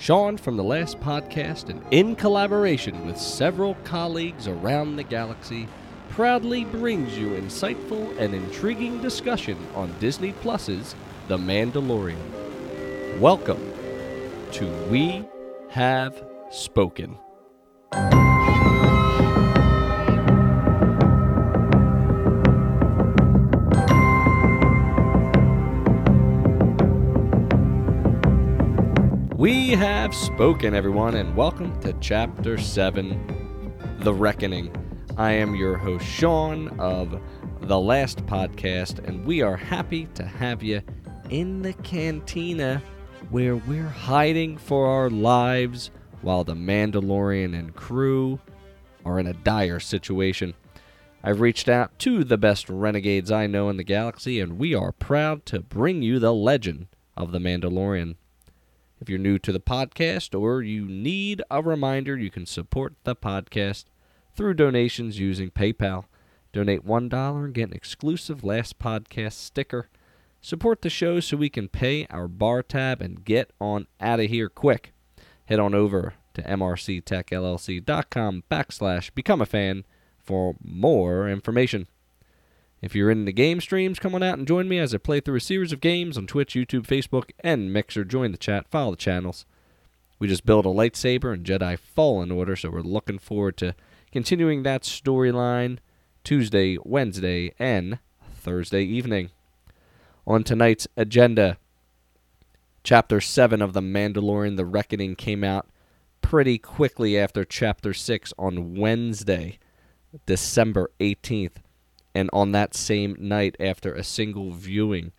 Sean from the last podcast, and in collaboration with several colleagues around the galaxy, proudly brings you insightful and intriguing discussion on Disney Plus's The Mandalorian. Welcome to We Have Spoken. Have spoken, everyone, and welcome to Chapter 7 The Reckoning. I am your host, Sean, of The Last Podcast, and we are happy to have you in the cantina where we're hiding for our lives while the Mandalorian and crew are in a dire situation. I've reached out to the best renegades I know in the galaxy, and we are proud to bring you the legend of the Mandalorian. If you're new to the podcast or you need a reminder, you can support the podcast through donations using PayPal. Donate $1 and get an exclusive Last Podcast sticker. Support the show so we can pay our bar tab and get on out of here quick. Head on over to mrctechllc.com backslash become a fan for more information. If you're into game streams, come on out and join me as I play through a series of games on Twitch, YouTube, Facebook, and Mixer. Join the chat, follow the channels. We just built a lightsaber and Jedi Fallen Order, so we're looking forward to continuing that storyline Tuesday, Wednesday, and Thursday evening. On tonight's agenda, Chapter 7 of The Mandalorian The Reckoning came out pretty quickly after Chapter 6 on Wednesday, December 18th. And on that same night, after a single viewing,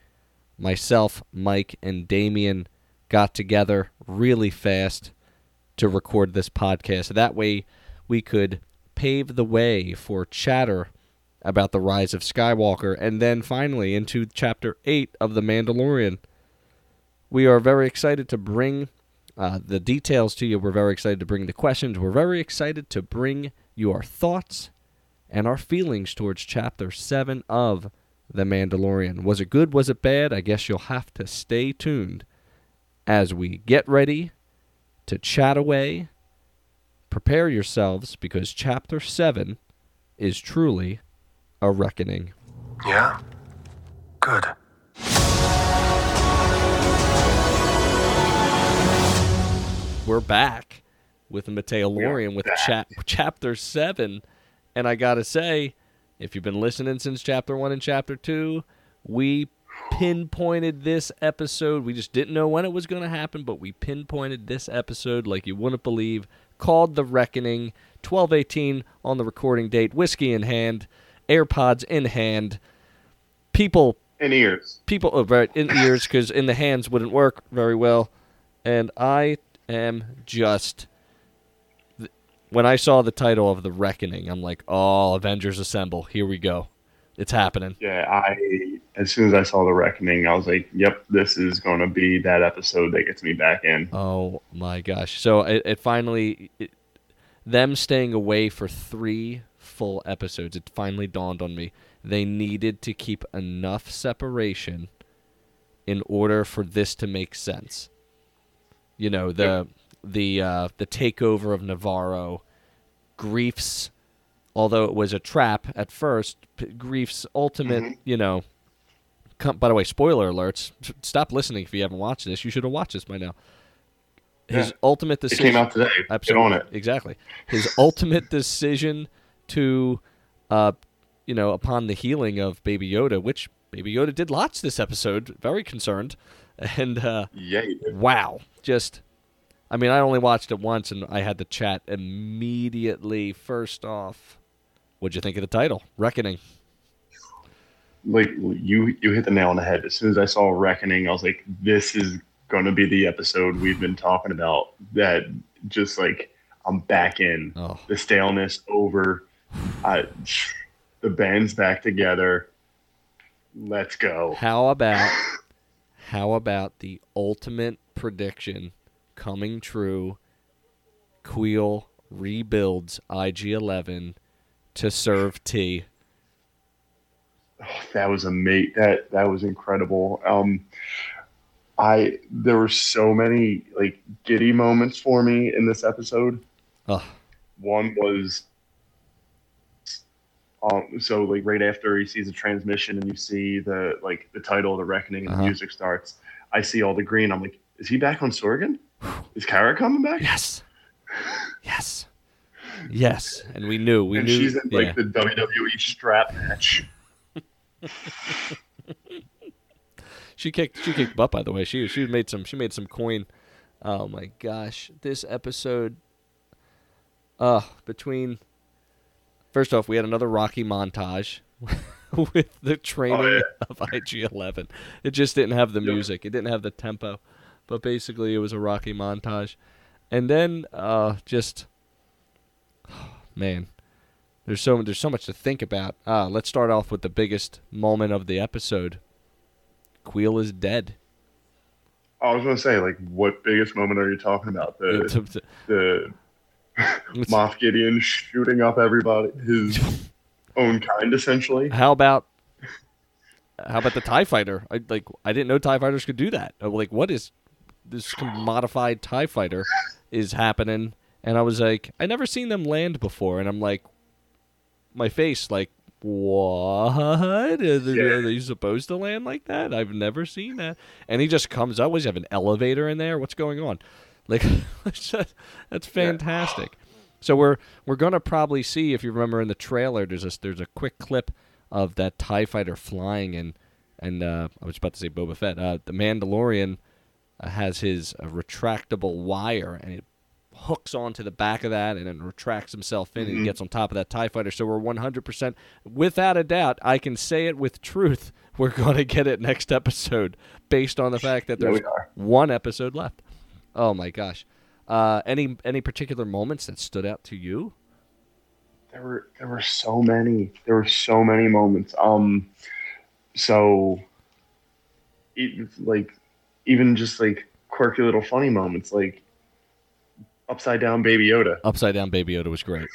myself, Mike, and Damien got together really fast to record this podcast. That way, we could pave the way for chatter about the rise of Skywalker and then finally into chapter 8 of The Mandalorian. We are very excited to bring uh, the details to you. We're very excited to bring the questions. We're very excited to bring your thoughts and our feelings towards chapter 7 of The Mandalorian. Was it good? Was it bad? I guess you'll have to stay tuned as we get ready to chat away. Prepare yourselves because chapter 7 is truly a reckoning. Yeah? Good. We're back with Mateo Lorian with chap- chapter 7 and I gotta say, if you've been listening since chapter one and chapter two, we pinpointed this episode. We just didn't know when it was going to happen, but we pinpointed this episode like you wouldn't believe. Called The Reckoning, 1218 on the recording date, whiskey in hand, AirPods in hand. People, in ears. people, oh, right, in ears, because in the hands wouldn't work very well. And I am just when I saw the title of The Reckoning, I'm like, oh, Avengers Assemble. Here we go. It's happening. Yeah, I as soon as I saw the reckoning, I was like, "Yep, this is going to be that episode that gets me back in." Oh my gosh! So it, it finally, it, them staying away for three full episodes, it finally dawned on me they needed to keep enough separation in order for this to make sense. You know the Yep. The uh, the takeover of Nevarro, Greef's, although it was a trap at first, P- Greef's ultimate, Mhm. you know. Com- by the way, spoiler alerts. Stop listening if you haven't watched this. You should have watched this by now. His Yeah. ultimate It decision. came out today. Get Absolutely. on it. Exactly. His ultimate decision to, uh, you know, upon the healing of Baby Yoda, which Baby Yoda did lots this episode, very concerned, and uh, Yeah, wow, just. I mean, I only watched it once, and I had to chat immediately. First off, what'd you think of the title, Reckoning? like you you hit the nail on the head. As soon as I saw reckoning, I was like, "This is going to be the episode we've been talking about." That just like I'm back in. Oh, The staleness over. I, the band's back together. Let's go. How about how about the ultimate prediction coming true? Kuiil rebuilds IG11 to serve T. Oh, that was a mate. That that was incredible. Um, I there were so many like giddy moments for me in this episode. Ugh. One was um so like right after he sees the transmission and you see the like the title the reckoning and Uh-huh. the music starts, I see all the green. I'm like, is he back on Sorgan? Is Cara coming back? Yes. Yes. Yes. And we knew. We knew. and knew. she's in like yeah. the WWE strap match. She kicked. She kicked butt. By the way, she she made some. She made some coin. Oh my gosh, this episode. Uh, between. First off, we had another Rocky montage with the training Oh, yeah. of IG Eleven. It just didn't have the music. It didn't have the tempo, but basically it was a Rocky montage, and then uh, just. Man, there's so there's so much to think about. Uh, let's start off with the biggest moment of the episode. Kuiil is dead. I was gonna say, like, what biggest moment are you talking about? The the Moff Gideon shooting up everybody, his own kind, essentially. how about how about the Tie Fighter? I like I didn't know Tie Fighters could do that. I'm like, what is this modified Tie Fighter is happening? And I was like, I never seen them land before, and I'm like, my face like, what? Are they, are they supposed to land like that? I've never seen that. And he just comes up. Was have an elevator in there? What's going on? Like, that's fantastic. So we're we're gonna probably see if you remember in the trailer. There's a there's a quick clip of that Tie Fighter flying and and uh, I was about to say Boba Fett. Uh, the Mandalorian has his uh, retractable wire and it hooks onto the back of that and then retracts himself in and he Mhm. gets on top of that Tie Fighter. So we're 100% without a doubt. I can say it with truth. We're gonna get it next episode based on the fact that there's are. one episode left. Oh my gosh. Uh, any any particular moments that stood out to you? There were there were so many. There were so many moments. Um, so, it, like, even just like quirky little funny moments, like upside down Baby Yoda. Upside down Baby Yoda was great.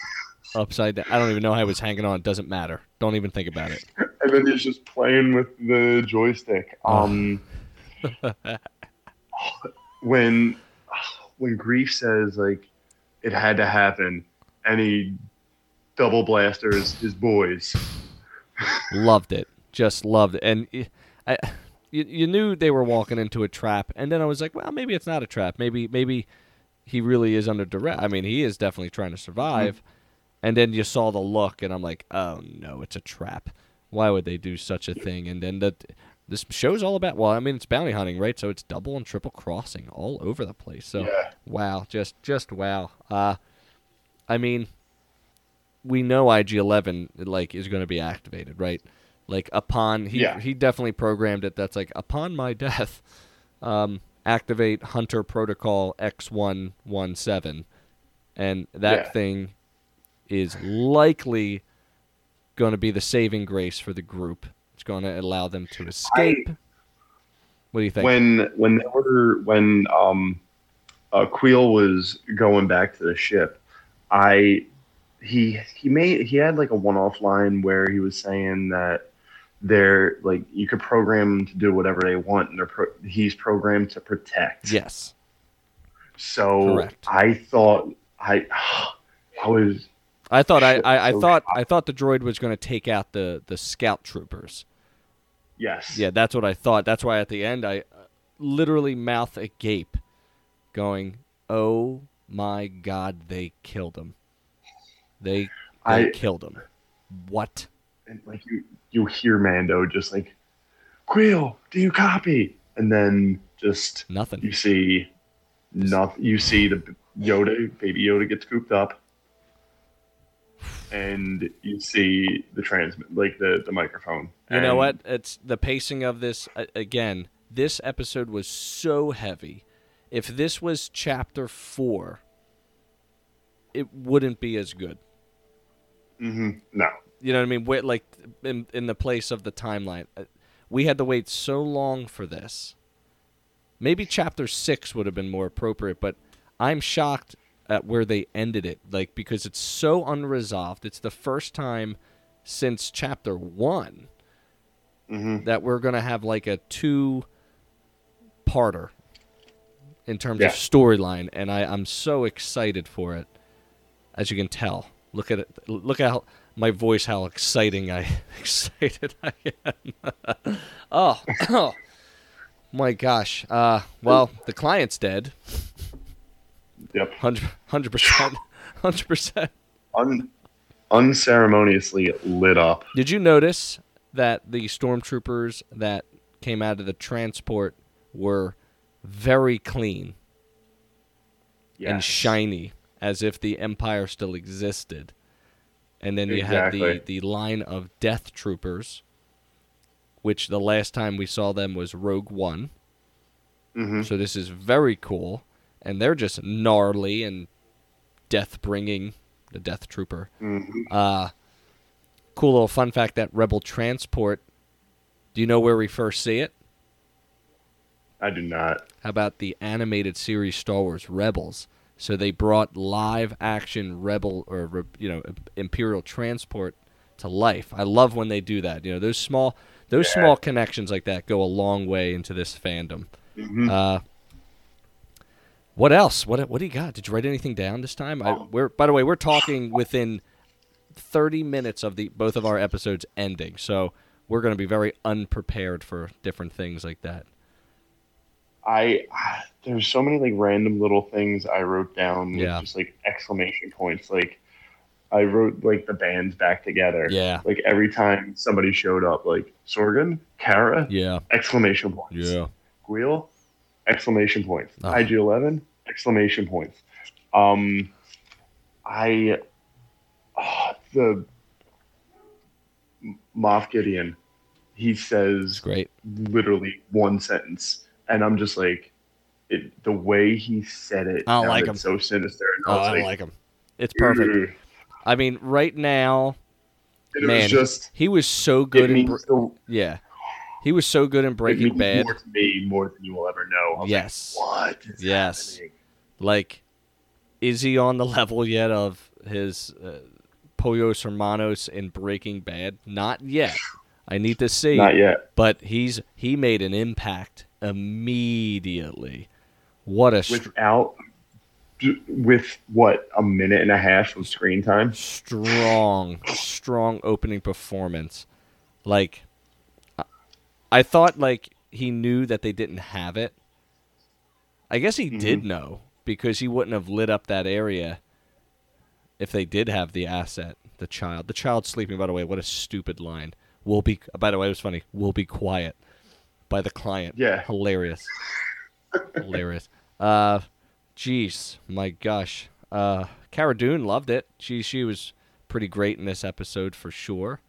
Upside down. I don't even know how he was hanging on. It doesn't matter. Don't even think about it. and then he's just playing with the joystick. Oh. Um, when when Greef says like it had to happen, and he double blasters his boys. loved it. Just loved it. And I, you, you knew they were walking into a trap. And then I was like, well, maybe it's not a trap. Maybe maybe he really is under duress. I mean, he is definitely trying to survive. And then you saw the look, and I'm like, oh no, it's a trap. Why would they do such a thing? And then that this show's all about. Well, I mean, it's bounty hunting, right? So it's double and triple crossing all over the place. So Yeah. wow, just just wow. Uh, I mean, we know IG Eleven like is going to be activated, right? Like upon he Yeah. he definitely programmed it. That's like upon my death, um, activate Hunter Protocol X one one seven, and that Yeah. thing is likely going to be the saving grace for the group. It's going to allow them to escape. what do you think? When when they were when um, uh, Kuiil was going back to the ship, I he he made he had like a one off line where he was saying that they're like you could program them to do whatever they want, and they're pro- he's programmed to protect. yes. So Correct. I thought I I was I thought I, I, I so thought I thought the droid was going to take out the, the scout troopers. yes Yeah, that's what I thought. That's why at the end I literally mouth agape, going, "Oh my God, they killed him! They they I- killed him! What? and like you you hear Mando just like Kuiil, do you copy? And then just Nothing. you see nothing. You see the Yoda, baby Yoda gets cooped up, and you see the transmit, like the the microphone. You know what? It's the pacing of this again. This episode was so heavy. If this was chapter four, it wouldn't be as good. Mm mhm, no, You know what I mean? Wait, like in in the place of the timeline, Uh, we had to wait so long for this. Maybe chapter six would have been more appropriate, but I'm shocked at where they ended it. Like because it's so unresolved. It's the first time since chapter one hmm that we're gonna have like a two parter in terms Yeah. of storyline, and I, I'm so excited for it. As you can tell, look at it. Look at how my voice, how exciting I excited I am. oh, oh, my gosh. Uh, well, the client's dead. Yep. Hundred percent. Hundred percent. Un- unceremoniously lit up. Did you notice that the stormtroopers that came out of the transport were very clean and shiny, as if the Empire still existed? And then you had the, the line of Death Troopers, which the last time we saw them was Rogue One. Mhm. So this is very cool, and they're just gnarly and death bringing. The Death Trooper. Mhm. Uh, cool little fun fact that Rebel Transport. Do you know where we first see it? I do not. How about the animated series Star Wars Rebels? So they brought live action Rebel or you know Imperial Transport to life. I love when they do that. You know those small those Yeah. small connections like that go a long way into this fandom. Mhm. Uh, what else? What what do you got? Did you write anything down this time? I, Um, we're by the way, we're talking within thirty minutes of the both of our episodes ending, so we're going to be very unprepared for different things like that. I there's so many like random little things I wrote down with Yeah. just like exclamation points. Like I wrote like the bands back together. Yeah, Like every time somebody showed up, like Sorgan, Cara, yeah, exclamation points. yeah. Kuiil, exclamation points. Oh. IG11, exclamation points. Um, I, ah, the Moff Gideon, he says great. literally one sentence, and I'm just like, it, the way he said it, I don't like him. so sinister. And Oh, I don't like, like him. It's perfect. I mean, right now, And man, was just he was so good in so- yeah, he was so good in Breaking Bad. more to me more than you will ever know. I Yes. like, what? is Yes. happening? Like, is he on the level yet of his uh, Pollos Hermanos in Breaking Bad? Not yet. I need to see. Not yet. But he's he made an impact immediately. What a str- without with what a minute and a half of screen time strong, strong opening performance. Like, I- I thought like he knew that they didn't have it. I guess he mm-hmm. did know because he wouldn't have lit up that area if they did have the asset. The child, the child sleeping. By the way, what a stupid line. We'll be. By the way, it was funny. We'll be quiet. By the client. Yeah. Hilarious. Hilarious. Uh, jeez, my gosh. Uh, Cara Dune loved it. She she was pretty great in this episode for sure.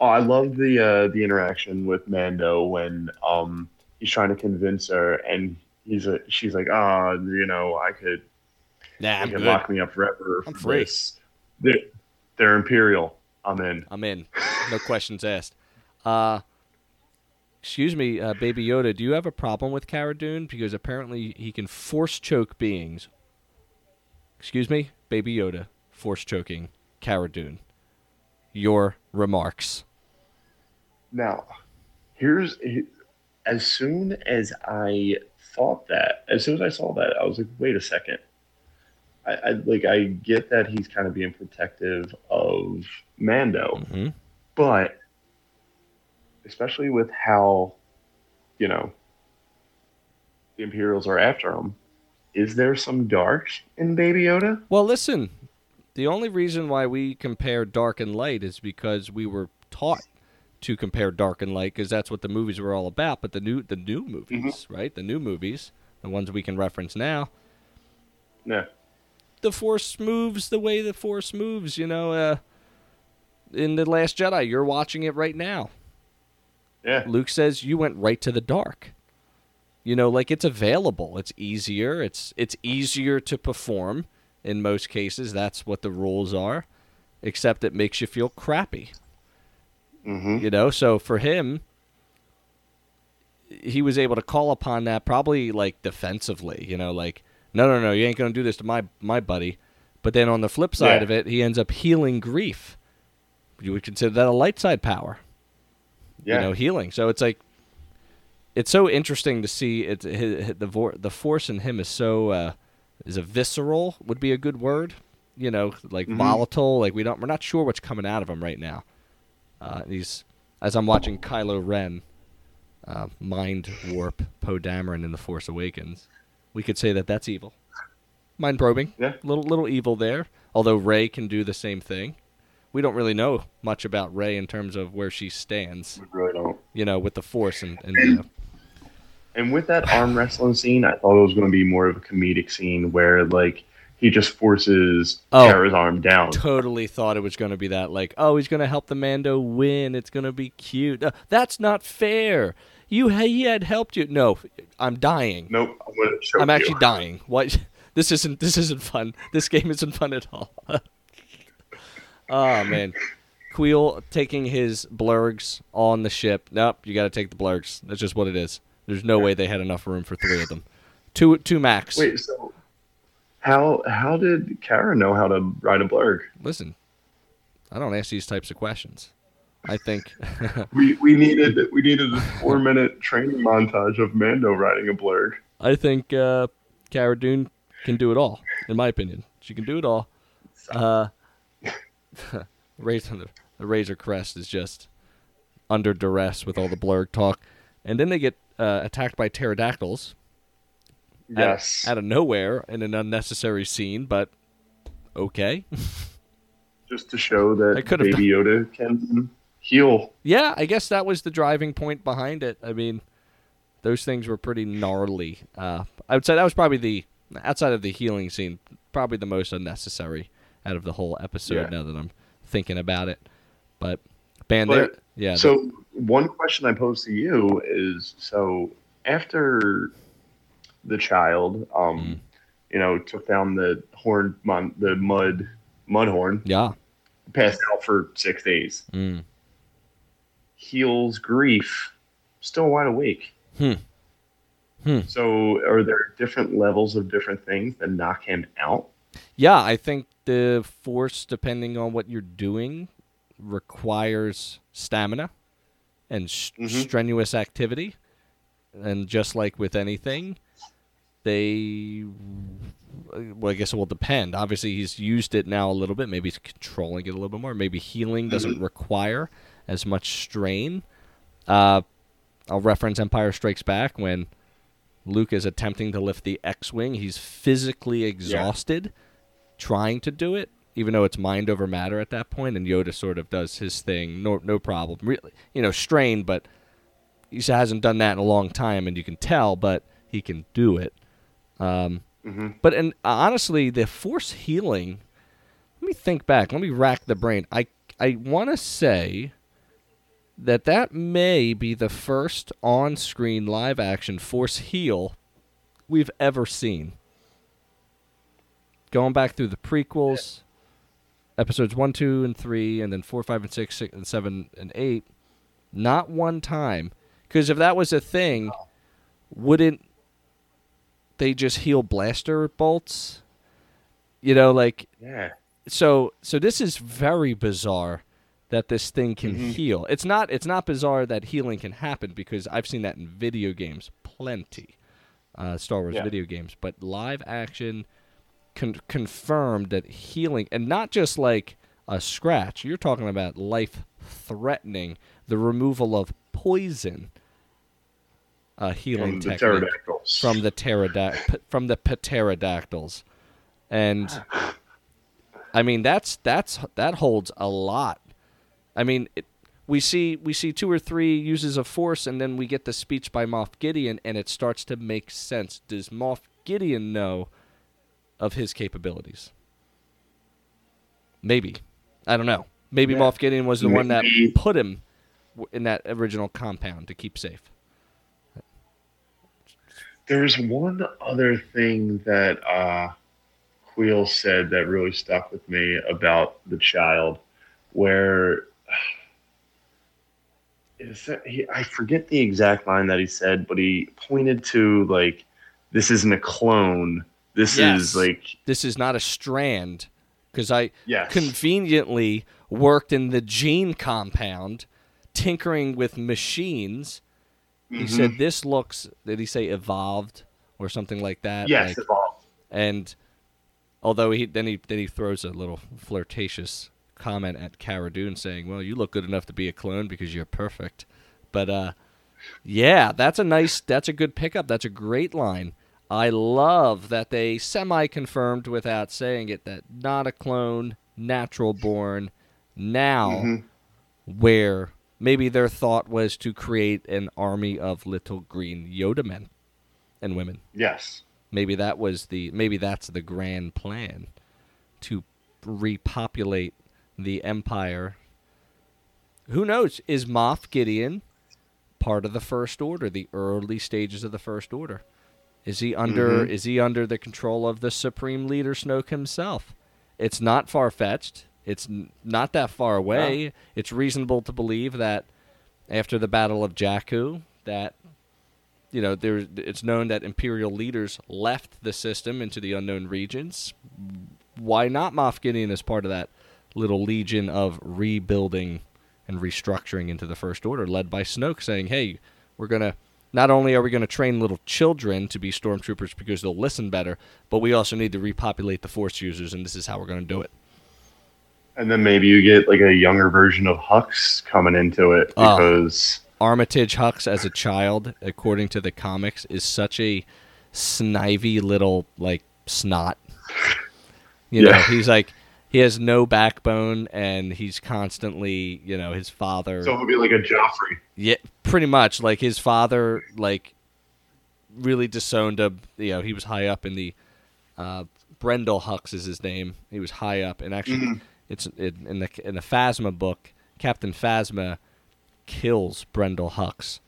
oh i love the uh the interaction with mando when um he's trying to convince her and he's a she's like ah you know i could Nah, I'm could good. lock me up forever I'm for free. this. They're, they're imperial i'm in I'm in. No questions asked. Uh, excuse me, uh, Baby Yoda. Do you have a problem with Cara Dune? Because apparently he can force choke beings. Excuse me, Baby Yoda. Force choking Cara Dune. Your remarks. now here's as soon as i thought that as soon as i saw that i was like wait a second I, I like i get that he's kind of being protective of mando hmm but especially with how you know the imperials are after him is there some dark in baby yoda Well, listen. The only reason why we compare dark and light is because we were taught to compare dark and light because that's what the movies were all about. But the new the new movies, right? The new movies, the ones we can reference now, yeah the Force moves the way the Force moves. You know, uh, in the Last Jedi, you're watching it right now. Yeah Luke says you went right to the dark. You know, like it's available. It's easier. It's it's easier to perform in most cases. That's what the rules are. Except it makes you feel crappy. mm-hmm. You know, so for him he was able to call upon that probably like defensively, you know, like no no no, you ain't going to do this to my my buddy. But then on the flip side Yeah. of it, he ends up healing Greef. You would consider that a light side power yeah you know, healing. So it's like it's so interesting to see it. His, the vor- the force in him is so uh, is a visceral would be a good word. You know, like Mhm. volatile. Like we don't we're not sure what's coming out of him right now. Uh, he's as I'm watching Kylo Ren uh, mind warp Poe Dameron in the Force Awakens. We could say that that's evil, mind probing. Yeah. little little evil there. Although Rey can do the same thing. We don't really know much about Rey in terms of where she stands. We really don't. You know, with the Force and, and you know, And with that arm wrestling scene, I thought it was going to be more of a comedic scene where like he just forces Oh. Cara's arm down. totally thought it was going to be that like oh he's going to help the mando win it's going to be cute Uh, that's not fair you he had helped you no i'm dying Nope, I'm going to show i'm actually dying what this isn't this isn't fun this game isn't fun at all oh man. Kuiil taking his blurgs on the ship. Nope you got to take the blurgs. That's just what it is. There's no way they had enough room for three of them. Two two max. Wait, so how how did Cara know how to ride a blurg? listen i don't ask these types of questions. I think We we needed we needed a four minute training montage of Mando riding a blurg. I think uh, Cara Dune can do it all. In my opinion, she can do it all. Uh, Razor, the Razor Crest is just under duress with all the blurg talk, and then they get uh, attacked by pterodactyls out- Yes, out, of nowhere in an unnecessary scene. But okay, just to show I that Baby Yoda can heal. yeah, I guess that was the driving point behind it. I mean, those things were pretty gnarly. Uh, I would say that was probably the outside of the healing scene, probably the most unnecessary out of the whole episode. Yeah. Now that I'm thinking about it, but man, But- yeah, So one question I pose to you is: so after the child, um, Mm. you know, took down the horn, mon- the mud, mud horn, yeah, passed out for six days, mm. heals Greef, still wide awake. Hmm. Hmm. So, are there different levels of different things that knock him out? Yeah. I think the force, depending on what you're doing, requires stamina and s Mhm. strenuous activity, and just like with anything, they well, I guess it will depend. Obviously, he's used it now a little bit. Maybe he's controlling it a little bit more. Maybe healing doesn't require as much strain. Uh, I'll reference Empire Strikes Back when Luke is attempting to lift the X-wing. He's physically exhausted trying to do it, even though it's mind over matter at that point. And Yoda sort of does his thing, no no problem. Really, you know, strained, but he hasn't done that in a long time, and you can tell. But he can do it. Um, Mm-hmm. but and uh, honestly, the force healing. Let me think back. Let me rack the brain. I I want to say that that may be the first on-screen live-action force heal we've ever seen. Going back through the prequels, episodes one, two, and three, and then four, five, and six, six and seven, and eight, not one time. Because if that was a thing, wouldn't they just heal blaster bolts? You know, like Yeah. so so this is very bizarre that this thing can Mhm. heal. It's not it's not bizarre that healing can happen because I've seen that in video games plenty. Uh, Star Wars Yeah. video games, but live action con- confirmed that healing and not just like a scratch. You're talking about life threatening the removal of poison. Uh, healing From the technique pterodactyls. from the pterodic- from the pterodactyls, and I mean that's that's that holds a lot. I mean, it, we see we see two or three uses of force, and then we get the speech by Moff Gideon, and it starts to make sense. Does Moff Gideon know of his capabilities? Maybe, I don't know. Maybe Yeah. Moff Gideon was the one that put him in that original compound to keep safe. There's one other thing that uh, Kuiil said that really stuck with me about the child, where he, I forget the exact line that he said, but he pointed to like, "This isn't a clone. This Yes. is like, This is not a strand, because I yes, He Mhm. He said this looks. Did he say evolved or something like that? yes, Like- evolved. and although he then he then he throws a little flirtatious comment at Cara Dune saying, "Well, you look good enough to be a clone because you're perfect." But uh, yeah, that's a nice, that's a good pickup. That's a great line. I love that they semi-confirmed without saying it that not a clone, natural born. Now, Mhm. where maybe their thought was to create an army of little green Yoda men and women Yes. maybe that was the maybe that's the grand plan to repopulate the empire. Who knows? Is moff gideon part of the first order the early stages of the first order? Is he under Mhm. is he under the control of the supreme leader snoke himself? It's not far-fetched. It's n- not that far away. It's reasonable to believe that after the battle of jakku that you know, there it's known that imperial leaders left the system into the unknown regions. Why not Moff Gideon as part of that little legion of rebuilding and restructuring into the First Order, led by Snoke, saying, "Hey, we're gonna not only are we gonna train little children to be stormtroopers because they'll listen better, but we also need to repopulate the Force users, and this is how we're gonna do it." And then maybe you get like a younger version of Hux coming into it Oh. because Armitage Hux as a child, according to the comics, is such a snivy little like snot. You know, Yeah. he's like he has no backbone and he's constantly, you know, his father so it would be like a Joffrey. yeah, pretty much like his father like really disowned him, you know, he was high up in the uh Brendol Hux is his name. He was high up and actually Mhm. it's in, in the in the Phasma book, Captain Phasma kills Brendol Hux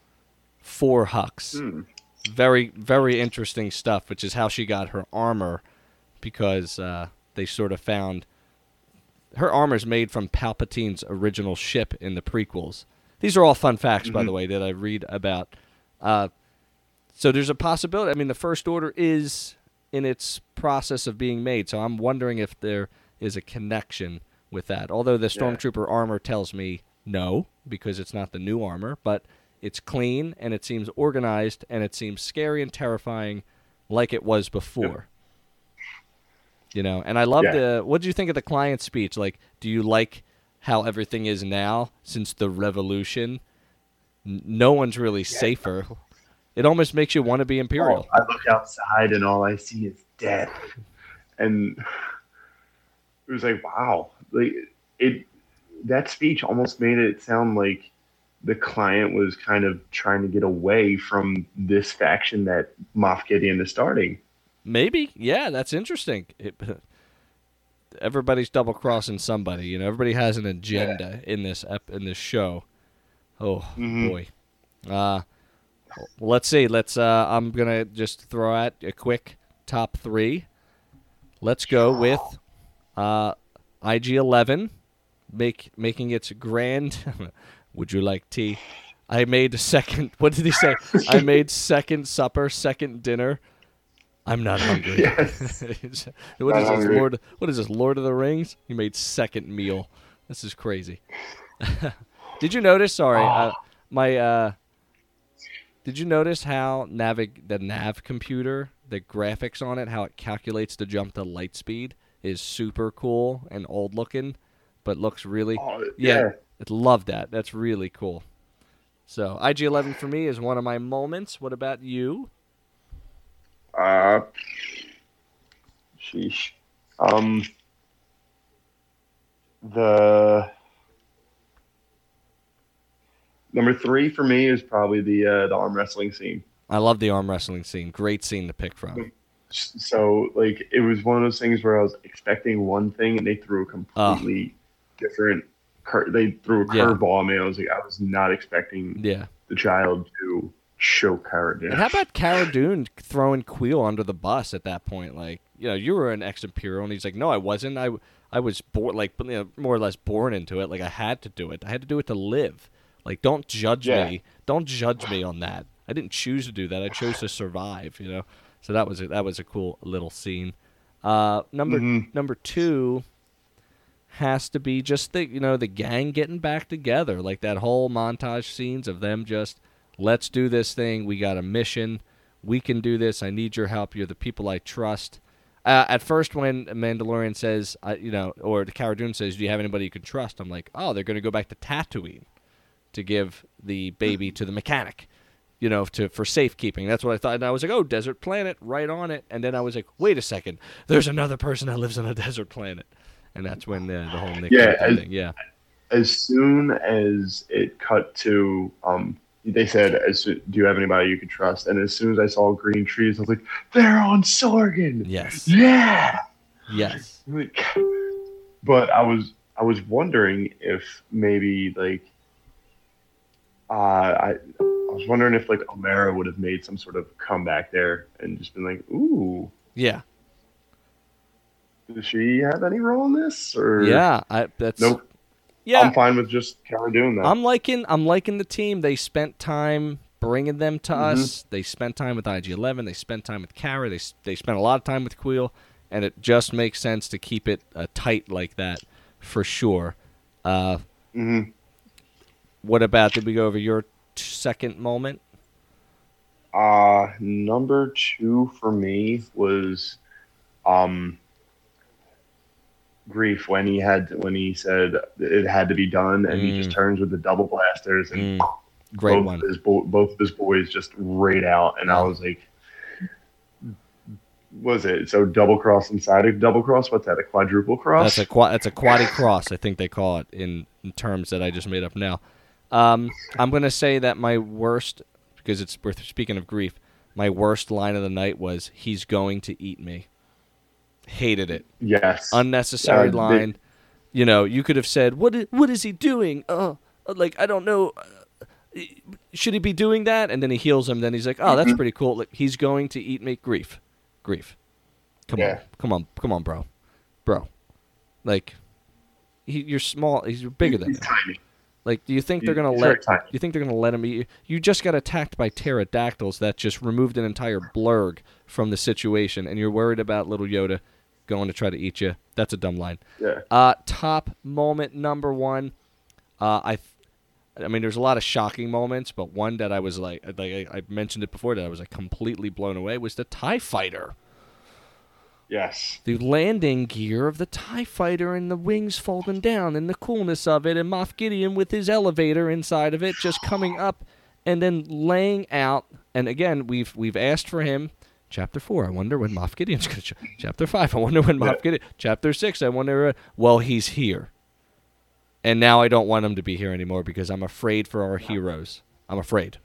for Hux. Hmm. Very very interesting stuff, which is how she got her armor because uh, they sort of found her armor's made from Palpatine's original ship in the prequels. These are all fun facts, by the way, that I read about. Uh, so there's a possibility. I mean, the First Order is in its process of being made, so I'm wondering if there is a connection with that. Although the Yeah. Stormtrooper armor tells me no, because it's not the new armor, but it's clean and it seems organized and it seems scary and terrifying, like it was before. You know, and I love Yeah. the. What do you think of the client speech? Like, do you like how everything is now since the revolution? N- no one's really safer. It almost makes you want to be oh, imperial. Oh, I look outside and all I see is death. And it was like, wow. Like it that speech almost made it sound like the client was kind of trying to get away from this faction that Moff Gideon is starting. Maybe, yeah, that's interesting. It, everybody's double crossing somebody. You know, everybody has an agenda in this ep- in this show. Oh Mhm. boy. Uh, let's see. Let's. Uh, I'm gonna just throw out a quick top three. Let's go with uh, IG11, make making its grand. Would you like tea? I made second. What did he say? I made second supper, second dinner. I'm not hungry. Yes. what Not is this. Lord? What is this, Lord of the Rings? You made second meal. This is crazy. did you notice? Sorry, uh, my. Uh, did you notice how navig the nav computer, the graphics on it, how it calculates to jump to light speed is super cool and old looking, but looks really Oh, yeah, yeah. I love that. That's really cool. So IG11 for me is one of my moments. What about you? Uh, sheesh. Um, the number three for me is probably the uh, the arm wrestling scene. I love the arm wrestling scene. Great scene to pick from. So like it was one of those things where I was expecting one thing and they threw a completely different. Cur- they threw a Yeah. curveball at me. I was like, I was not expecting Yeah. the child to show courage. And how about Cara Dune throwing Kuiil under the bus at that point? Like, you know, you were an ex-imperial, and he's like, "No, I wasn't. I, I was born, like, you know, more or less born into it. Like, I had to do it. I had to do it to live. Like, don't judge Yeah. me. Don't judge me on that. I didn't choose to do that. I chose to survive. You know. So that was a, that was a cool little scene. Uh, number Mhm. number two has to be just the you know the gang getting back together, like that whole montage scenes of them just let's do this thing. We got a mission. We can do this. I need your help. You're the people I trust. Uh, at first, when Mandalorian says, uh, you know, or the Cara Dune says, "Do you have anybody you can trust?" I'm like, "Oh, they're going to go back to Tatooine to give the baby to the mechanic, you know, to for safekeeping." That's what I thought, and I was like, "Oh, desert planet, right on it." And then I was like, "Wait a second, there's another person that lives on a desert planet," and that's when uh, the whole Nick Yeah, as- thing. Yeah, As soon as it cut to, um, they said, as, "Do you have anybody you could trust?" And as soon as I saw green trees, I was like, "They're on Sorgan." yes, Yeah. yes, Like, but I was I was wondering if maybe like uh, I I was wondering if like Omera would have made some sort of comeback there and just been like, "Ooh, yeah, does she have any role in this?" Or yeah. I, that's nope. Yeah, I'm fine with just Cara doing that. I'm liking I'm liking the team. They spent time bringing them to Mhm. us. They spent time with IG11. They spent time with Cara. They they spent a lot of time with Kuiil, and it just makes sense to keep it uh, tight like that for sure. Uh, hmm what about? Did we go over your t- second moment? Uh, number two for me was, um, Greef when he had when he said it had to be done, and he Mm. just turns with the double blasters and Mm, great both one. Of his bo- both of his boys just rayed out, and I was like, "Was it so double cross inside a double cross? What's that? A quadruple cross?" That's a qua- that's a quaddy cross. I think they call it in, in terms that I just made up now. Um, I'm gonna say that my worst because it's we're speaking of Greef. My worst line of the night was "He's going to eat me." Hated it. yes. Unnecessary Uh, they- line. You know, you could have said, "What? What is he doing?" Uh, like I don't know. Uh, should he be doing that? And then he heals him. Then he's like, "Oh, that's Mm-hmm. pretty cool." Like he's going to eat me. Greef, Greef. Come on, come on, come on, bro, bro. Like, he, you're small. He's bigger than He's tiny. Like, do you think they're gonna let? tiny. You think they're gonna let him eat you? You just got attacked by pterodactyls that just removed an entire blurg from the situation, and you're worried about little Yoda going to try to eat you. That's a dumb line. Yeah. Uh, top moment number one. Uh, I, I mean, there's a lot of shocking moments, but one that I was like, like I, I mentioned it before, that I was like completely blown away was the Tie Fighter. Yes. The landing gear of the TIE fighter and the wings folding down and the coolness of it, and Moff Gideon with his elevator inside of it just coming up and then laying out. And again, we've we've asked for him. Chapter four, I wonder when Moff Gideon's going to. Ch- chapter five, I wonder when Moff Gideon. Chapter six, I wonder. Uh, well, he's here. And now I don't want him to be here anymore because I'm afraid for our heroes. I'm afraid.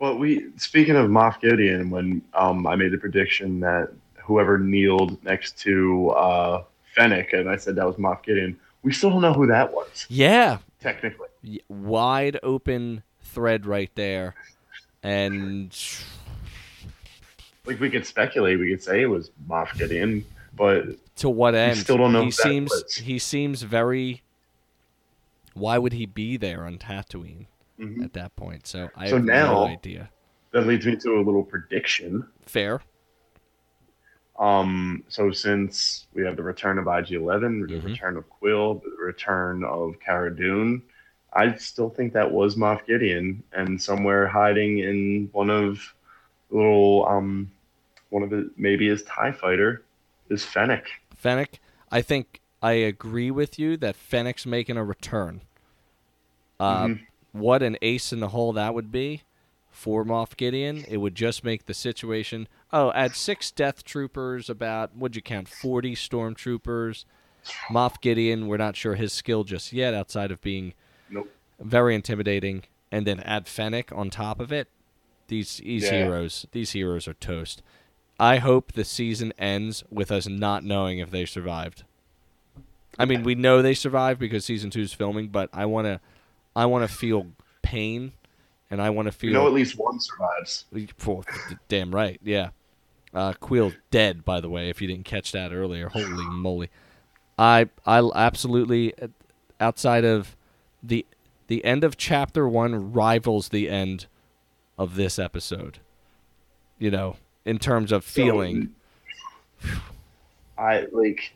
Well, we speaking of Moff Gideon, when um, I made the prediction that whoever kneeled next to uh, Fennec, and I said that was Moff Gideon, we still don't know who that was Yeah, technically. wide open thread right there, and Like we could speculate, we could say it was Moff Gideon, but to what end? still don't know He seems was. he seems very. Why would he be there on Tatooine Mhm. at that point? So I So have no now- idea. that leads me to a little prediction. Fair. Um, so since we have the return of IG-11, the Mhm. return of Kuiil, the return of Cara Dune, I still think that was Moff Gideon, and somewhere hiding in one of little um, one of it maybe his Tie Fighter is Fennec. Fennec, I think I agree with you that Fennec's making a return. Uh, Mhm. What an ace in the hole that would be for Moff Gideon. It would just make the situation. Oh, add six Death Troopers, about, what'd you count, 40 Stormtroopers. Moff Gideon, we're not sure his skill just yet outside of being Nope. very intimidating. And then add Fennec on top of it. These, these Yeah. heroes, these heroes are toast. I hope the season ends with us not knowing if they survived. I mean, we know they survived because season two is filming, but I want to, I want to feel pain, and I want to You feel. know, at least one survives. Oh, damn right, yeah. Uh, Kuiil dead, by the way. If you didn't catch that earlier, holy moly! I, I absolutely, uh, outside of the, the end of chapter one rivals the end of this episode. You know, in terms of So, feeling. I like.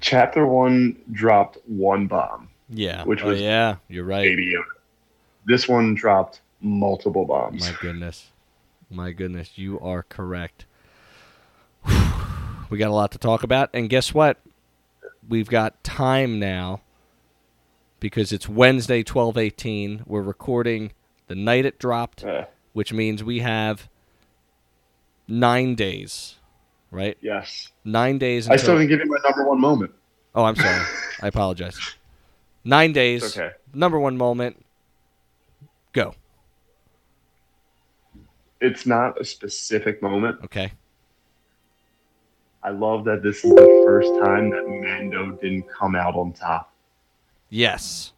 Chapter one dropped one bomb, yeah. which oh, was yeah. You're right. Baby this one dropped multiple bombs. My goodness. My goodness, you are correct. We got a lot to talk about, and guess what? We've got time now because it's Wednesday, twelve eighteen. We're recording the night it dropped, Uh, which means we have nine days, right? yes. Nine days. I still didn't give you my number one moment. oh, I'm sorry. I apologize. Nine days. It's okay. Number one moment. Go. It's not a specific moment. Okay. I love that this is the first time that Mando didn't come out on top. Yes.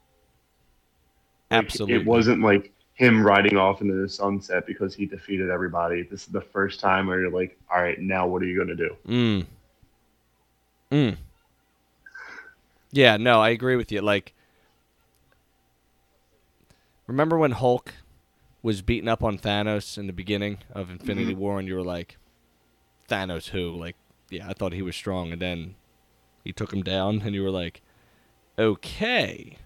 Like, Absolutely. It wasn't like him riding off into the sunset because he defeated everybody. This is the first time where you're like, all right, now what are you going to do? Mm. Mm. Yeah, no, I agree with you. Like, remember when Hulk was beating up on Thanos in the beginning of Infinity War, and you were like, Thanos who? Like, yeah, I thought he was strong, and then he took him down, and you were like, okay,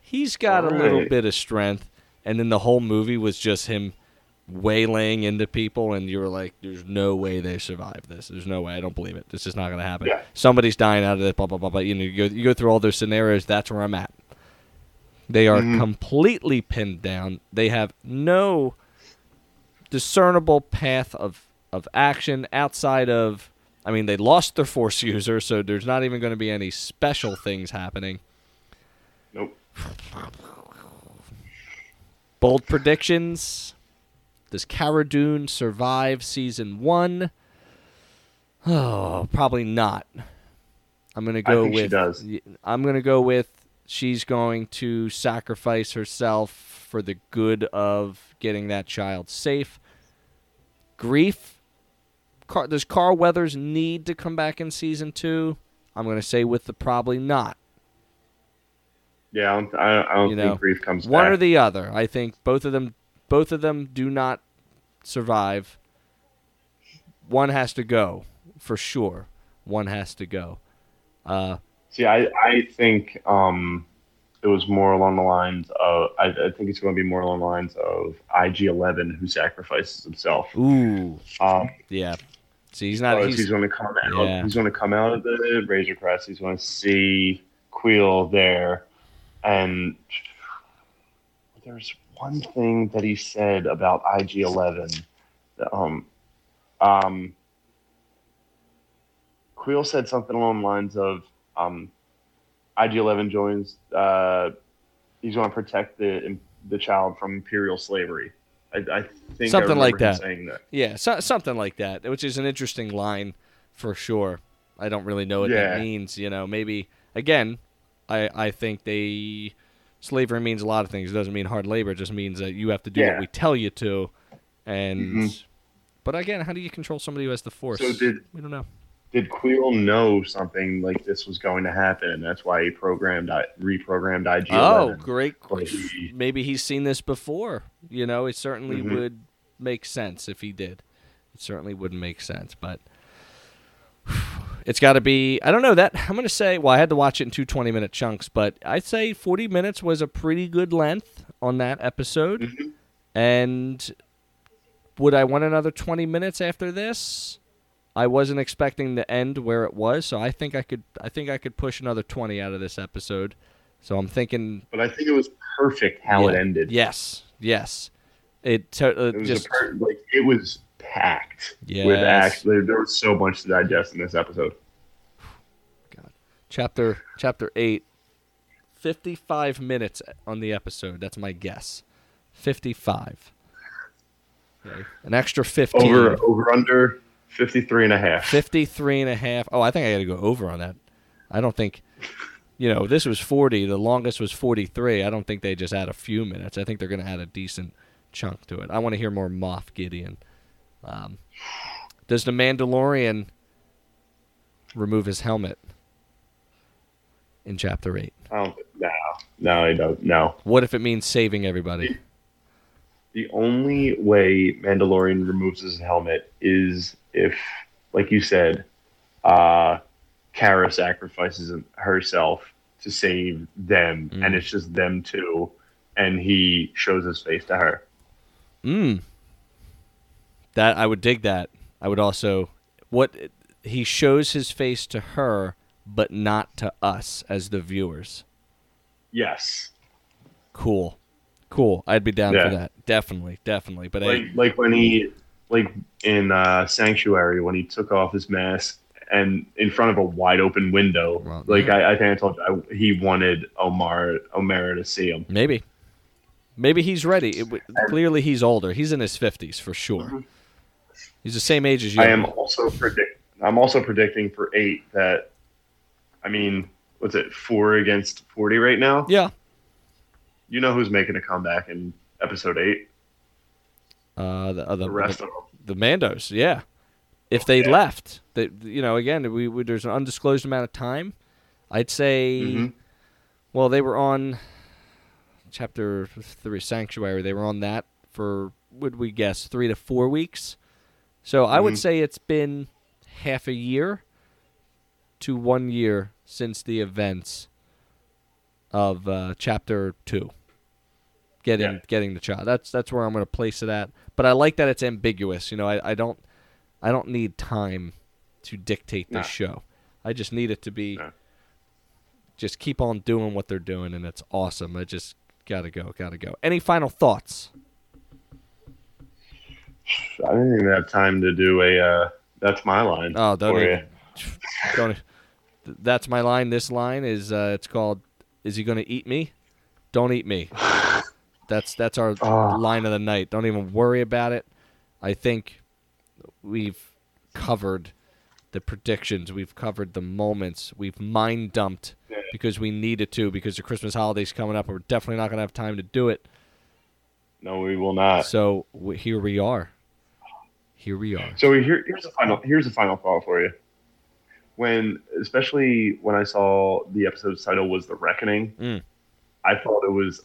he's got a little bit of strength, and then the whole movie was just him waylaying into people, and you were like, "There's no way they survive this. There's no way. I don't believe it. This is not going to happen. Yeah. Somebody's dying out of this. Blah blah blah blah." You know, you go, you go through all those scenarios. That's where I'm at. They are Mhm. completely pinned down. They have no discernible path of of action outside of. I mean, they lost their force user, so there's not even going to be any special things happening. Nope. Bold predictions. Does Cara Dune survive season one? Oh, probably not. I'm gonna I go with. does. I'm gonna go with. She's going to sacrifice herself for the good of getting that child safe. Greef. Car, does Carl Weathers need to come back in season two? I'm gonna say with the probably not. Yeah, I don't, I, don't You think know, Greef comes one back. or the other. I think both of them both of them do not survive. One has to go for sure. One has to go. Uh, See, I, I think um, it was more along the lines of, I, I think it's going to be more along the lines of IG-11 who sacrifices himself. ooh, Um, yeah. See, he's not. He's, he's, going to come out. yeah. He's going to come out of the Razor Crest. He's going to see Kuiil there, and there's one thing that he said about IG-11. That, um, um, Kuiil said something along the lines of, um, IG-11 joins. Uh, he's going to protect the the child from imperial slavery. I, I think I Something like that. Saying that. yeah, so, something like that, which is an interesting line for sure. I don't really know what that means. You know, maybe again, I I think they slavery means a lot of things. It doesn't mean hard labor. It just means that you have to do what we tell you to, and. Mhm. But again, how do you control somebody who has the force? So did- we don't know. did Kuiil know something like this was going to happen, and that's why he programmed, I- reprogrammed IG. Oh, great! Maybe he's seen this before. You know, it certainly Mhm. would make sense if he did. It certainly wouldn't make sense, but it's got to be. I don't know that. I'm going to say. Well, I had to watch it in two 20 minute chunks, but I'd say 40 minutes was a pretty good length on that episode. Mhm. And would I want another 20 minutes after this? I wasn't expecting the end where it was, so I think I could. I think I could push another 20 out of this episode. So I'm thinking But I think it was perfect how it ended. Yes, yes. It, to, uh, It was just per- like it was packed with Yes. actually there was so much to digest in this episode. God, chapter chapter 8 55 minutes on the episode. That's my guess. 55. Okay. An extra 15. Over over under 53 and a half. 53 and a half. Oh, I think I got to go over on that. I don't think you know, this was 40, the longest was 43. I don't think they just add a few minutes. I think they're going to add a decent chunk to it. I want to hear more Moff Gideon. Um, does the Mandalorian remove his helmet in chapter 8? I don't no. No, I don't. No. What if it means saving everybody? The only way Mandalorian removes his helmet is if, like you said, uh, Cara sacrifices herself to save them, Mm. and it's just them two, and he shows his face to her. Mm. That I would dig that. I would also what he shows his face to her, but not to us as the viewers. Yes. Cool. Cool. I'd be down Yeah. for that. Definitely, definitely. But Like I, like when he like in uh, Sanctuary when he took off his mask and in front of a wide open window. Well, like yeah. I, I think I told you I, he wanted Omar Omera to see him. maybe, maybe he's ready. It, clearly, he's older. He's in his fifties for sure. He's the same age as you. I am also predict. I'm also predicting for eight that, I mean, what's it? Four against forty right now. Yeah. You know who's making a comeback in episode eight? Uh, the, uh, the, The rest the, of them. the Mandos. Yeah. If they Yeah. left, they, you know, again, we, we there's an undisclosed amount of time. I'd say. Mhm. Well, they were on chapter three, Sanctuary. They were on that for, would we guess, three to four weeks. So I would Mhm. say it's been half a year to one year since the events of uh, chapter two. Getting Yeah. getting the child. That's that's where I'm going to place it at. But I like that it's ambiguous. You know, I, I don't I don't need time to dictate this No. show. I just need it to be No. just keep on doing what they're doing, and it's awesome. I just gotta go, gotta go. Any final thoughts? I didn't even have time to do a. Uh, that's my line. Oh, don't for even, you. don't. That's my line. This line is uh, it's called "Is he gonna eat me? Don't eat me." That's that's our Oh. line of the night. Don't even worry about it. I think we've covered the predictions. We've covered the moments. We've mind dumped Yeah. because we needed to because the Christmas holidays coming up. and We're definitely not gonna have time to do it. No, we will not. So here we are. Here we are. So here, here's a final here's a final thought for you. When especially when I saw the episode's title was the Reckoning, Mm. I thought it was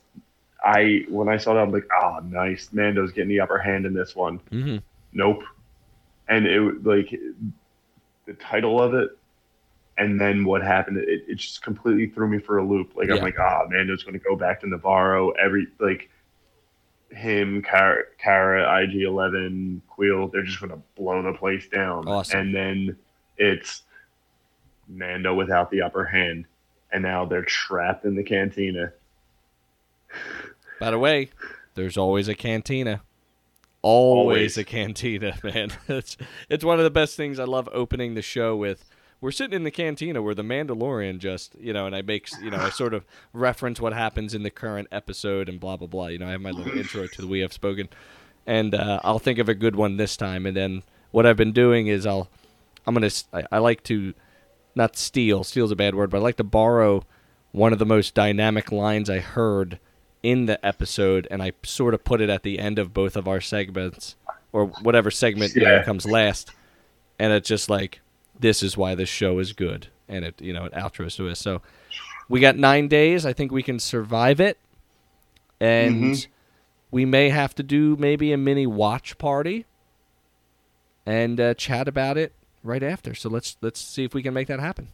I when I saw that I'm like, oh nice, Mando's getting the upper hand in this one. hmm Nope. And it like the title of it and then what happened, it, it just completely threw me for a loop. Like Yeah. I'm like, ah, Mando's gonna go back to Nevarro, every like him, Cara, Cara IG11, Kuiil, they're just going to blow the place down. Awesome. And then it's Mando without the upper hand. And now they're trapped in the cantina. By the way, there's always a cantina. Always, Always. a cantina, man. It's it's one of the best things. I love opening the show with. We're sitting in the cantina where the Mandalorian just, you know, and I make, you know, I sort of reference what happens in the current episode and blah blah blah. You know, I have my little intro to the We Have Spoken, and uh, I'll think of a good one this time. And then what I've been doing is I'll, I'm gonna, I like to, not steal. Steal's a bad word, but I like to borrow one of the most dynamic lines I heard in the episode, and I sort of put it at the end of both of our segments, or whatever segment you know, comes last, and it's just like, this is why this show is good, and it you know it outros to us. So we got nine days. I think we can survive it, and Mhm. we may have to do maybe a mini watch party, and uh, chat about it right after. So let's let's see if we can make that happen.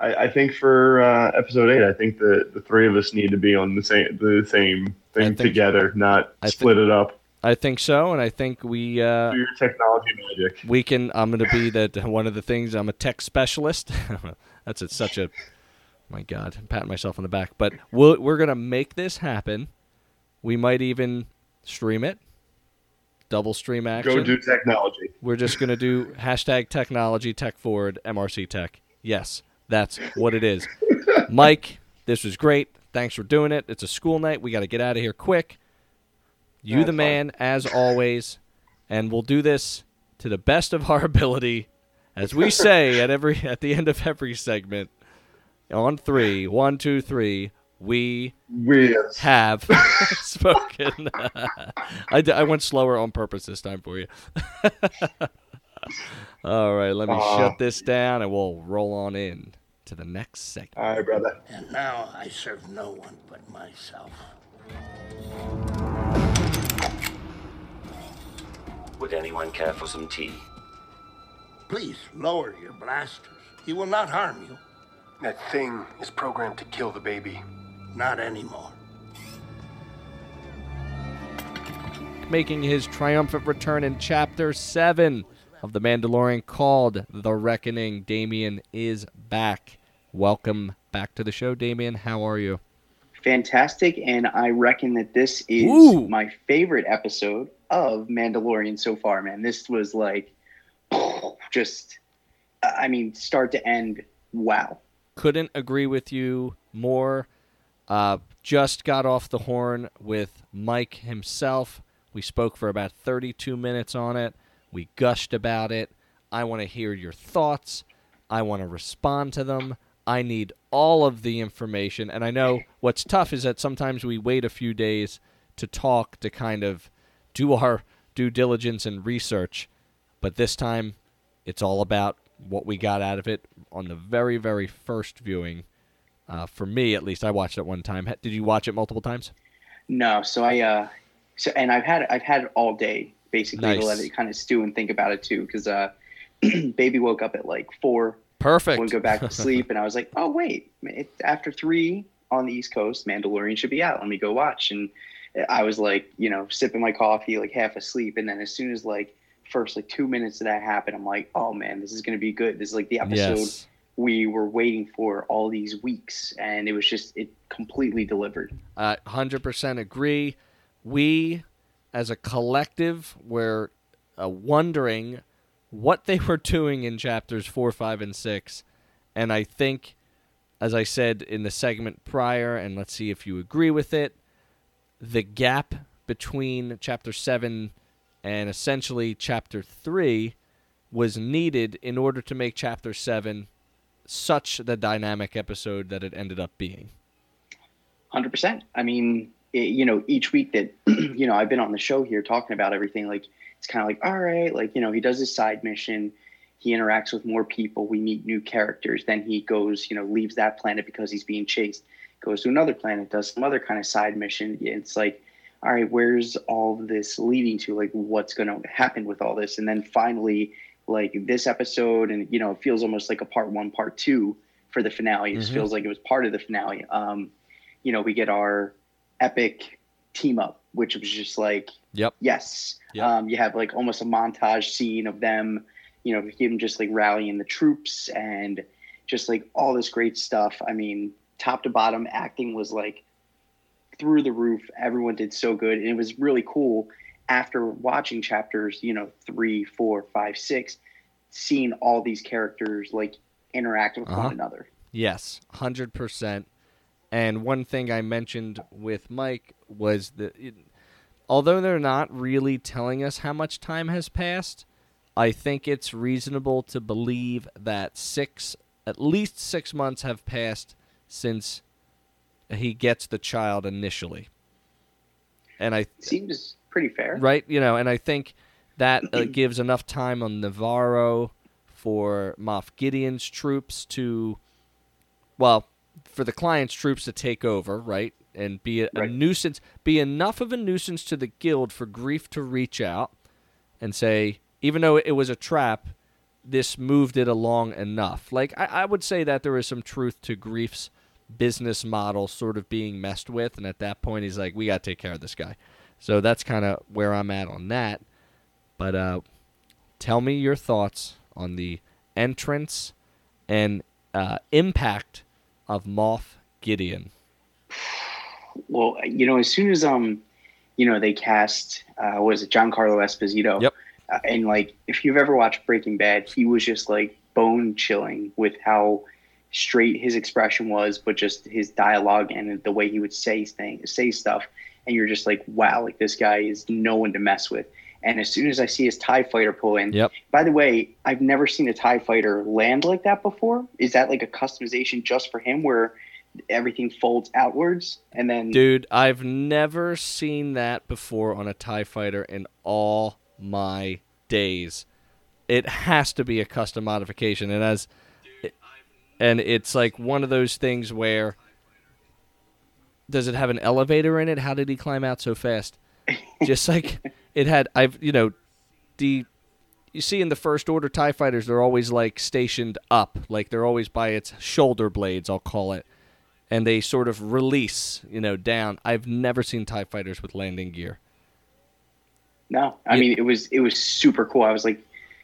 I, I think for uh, episode eight, I think the, the three of us need to be on the same the same thing together, not I split it up. I think so, and I think we. Uh, Do your technology magic. we can i'm going to be that one of the things i'm a tech specialist. That's such a my god i'm patting myself on the back. But we'll, we're going to make this happen. We might even stream it. Double stream action. Go do technology. we're just going to do hashtag technology tech forward mrc tech. Yes that's what it is. Mike this was great. Thanks for doing it. It's a school night. We got to get out of here quick you That's the fine. man as always and we'll do this to the best of our ability as we say at every at the end of every segment on three one two three we We have spoken I, d- I went slower on purpose this time for you all right let me Aw. shut this down and we'll roll on in to the next segment All right, brother. And now I serve no one but myself. Would anyone care for some tea? Please, lower your blasters. He will not harm you. That thing is programmed to kill the baby. Not anymore. Making his triumphant return in Chapter 7 of The Mandalorian called The Reckoning, Damien is back. Welcome back to the show, Damien. How are you? Fantastic, and I reckon that this is Ooh. my favorite episode of Mandalorian so far. Man, this was like just, I mean, start to end. Wow. Couldn't agree with you more. Uh, just got off the horn with Mike himself. We spoke for about 32 minutes on it. We gushed about it. I want to hear your thoughts. I want to respond to them. I need all of the information. And I know what's tough is that sometimes we wait a few days to talk to kind of do our due diligence and research. But this time, it's all about what we got out of it on the very, very first viewing. Uh, for me, at least, I watched it one time. Did you watch it multiple times? No, so I, uh, so and I've had I've had it all day basically Nice. to let it kind of stew and think about it too, because uh, baby woke up at like four, Perfect. would go back to sleep, and I was like, oh wait, it, after three on the East Coast, Mandalorian should be out. Let me go watch. And I was like, you know, sipping my coffee, like half asleep, and then as soon as like first like two minutes of that happened, I'm like, oh man, this is gonna be good. This is like the episode yes. we were waiting for all these weeks, and it was just it completely delivered. Uh, 100% agree. We, as a collective, were uh, wondering what they were doing in chapters 4, 5, and 6. And I think, as I said in the segment prior, and let's see if you agree with it, the gap between chapter 7 and essentially chapter 3 was needed in order to make chapter 7 such the dynamic episode that it ended up being. Hundred percent. I mean, it, you know, each week that you know I've been on the show here talking about everything, like it's kind of like, all right, like you know, he does his side mission, he interacts with more people, we meet new characters, then he goes, you know, leaves that planet because he's being chased, goes to another planet, does some other kind of side mission. It's like, all right, where's all this leading to? Like, what's going to happen with all this? And then finally, like this episode, and you know, it feels almost like a part one, part two for the finale. It Mhm. feels like it was part of the finale. Um, you know, we get our epic team up, which was just like, Yep. yes. Yep. Um, you have like almost a montage scene of them, you know, him just like rallying the troops and just like all this great stuff. I mean, top to bottom, acting was like through the roof. Everyone did so good. And it was really cool after watching chapters, you know, three, four, five, six, seeing all these characters like interact with Uh-huh. one another. Yes, hundred percent. And one thing I mentioned with Mike was that although they're not really telling us how much time has passed, I think it's reasonable to believe that six, at least six months have passed since he gets the child initially. And I Seems pretty fair. right? You know, and I think that uh, gives enough time on Nevarro for Moff Gideon's troops to, well, for the client's troops to take over, right? And be a, a nuisance, be enough of a nuisance to the guild for Greef to reach out and say, even though it was a trap, this moved it along enough. Like, I, I would say that there is some truth to Greef's business model sort of being messed with. And at that point, he's like, we got to take care of this guy. So that's kind of where I'm at on that. But uh, tell me your thoughts on the entrance and uh, impact of Moff Gideon. Well, you know, as soon as um, you know, they cast uh, what is it, Giancarlo Esposito? Yep. Uh, and like, if you've ever watched Breaking Bad, he was just like bone chilling with how straight his expression was, but just his dialogue and the way he would say things, say stuff, and you're just like, wow, like this guy is no one to mess with. And as soon as I see his Tie Fighter pull in, Yep. by the way, I've never seen a Tie Fighter land like that before. Is that like a customization just for him, where everything folds outwards and then Dude, I've never seen that before on a TIE fighter in all my days. It has to be a custom modification. And as and it's like one of those things where does it have an elevator in it? How did he climb out so fast? Just like it had I've you know the you see in the first order TIE fighters they're always like stationed up, like they're always by its shoulder blades, I'll call it. And they sort of release, you know, down. I've never seen TIE fighters with landing gear. No, I Yeah. mean it was it was super cool. I was like,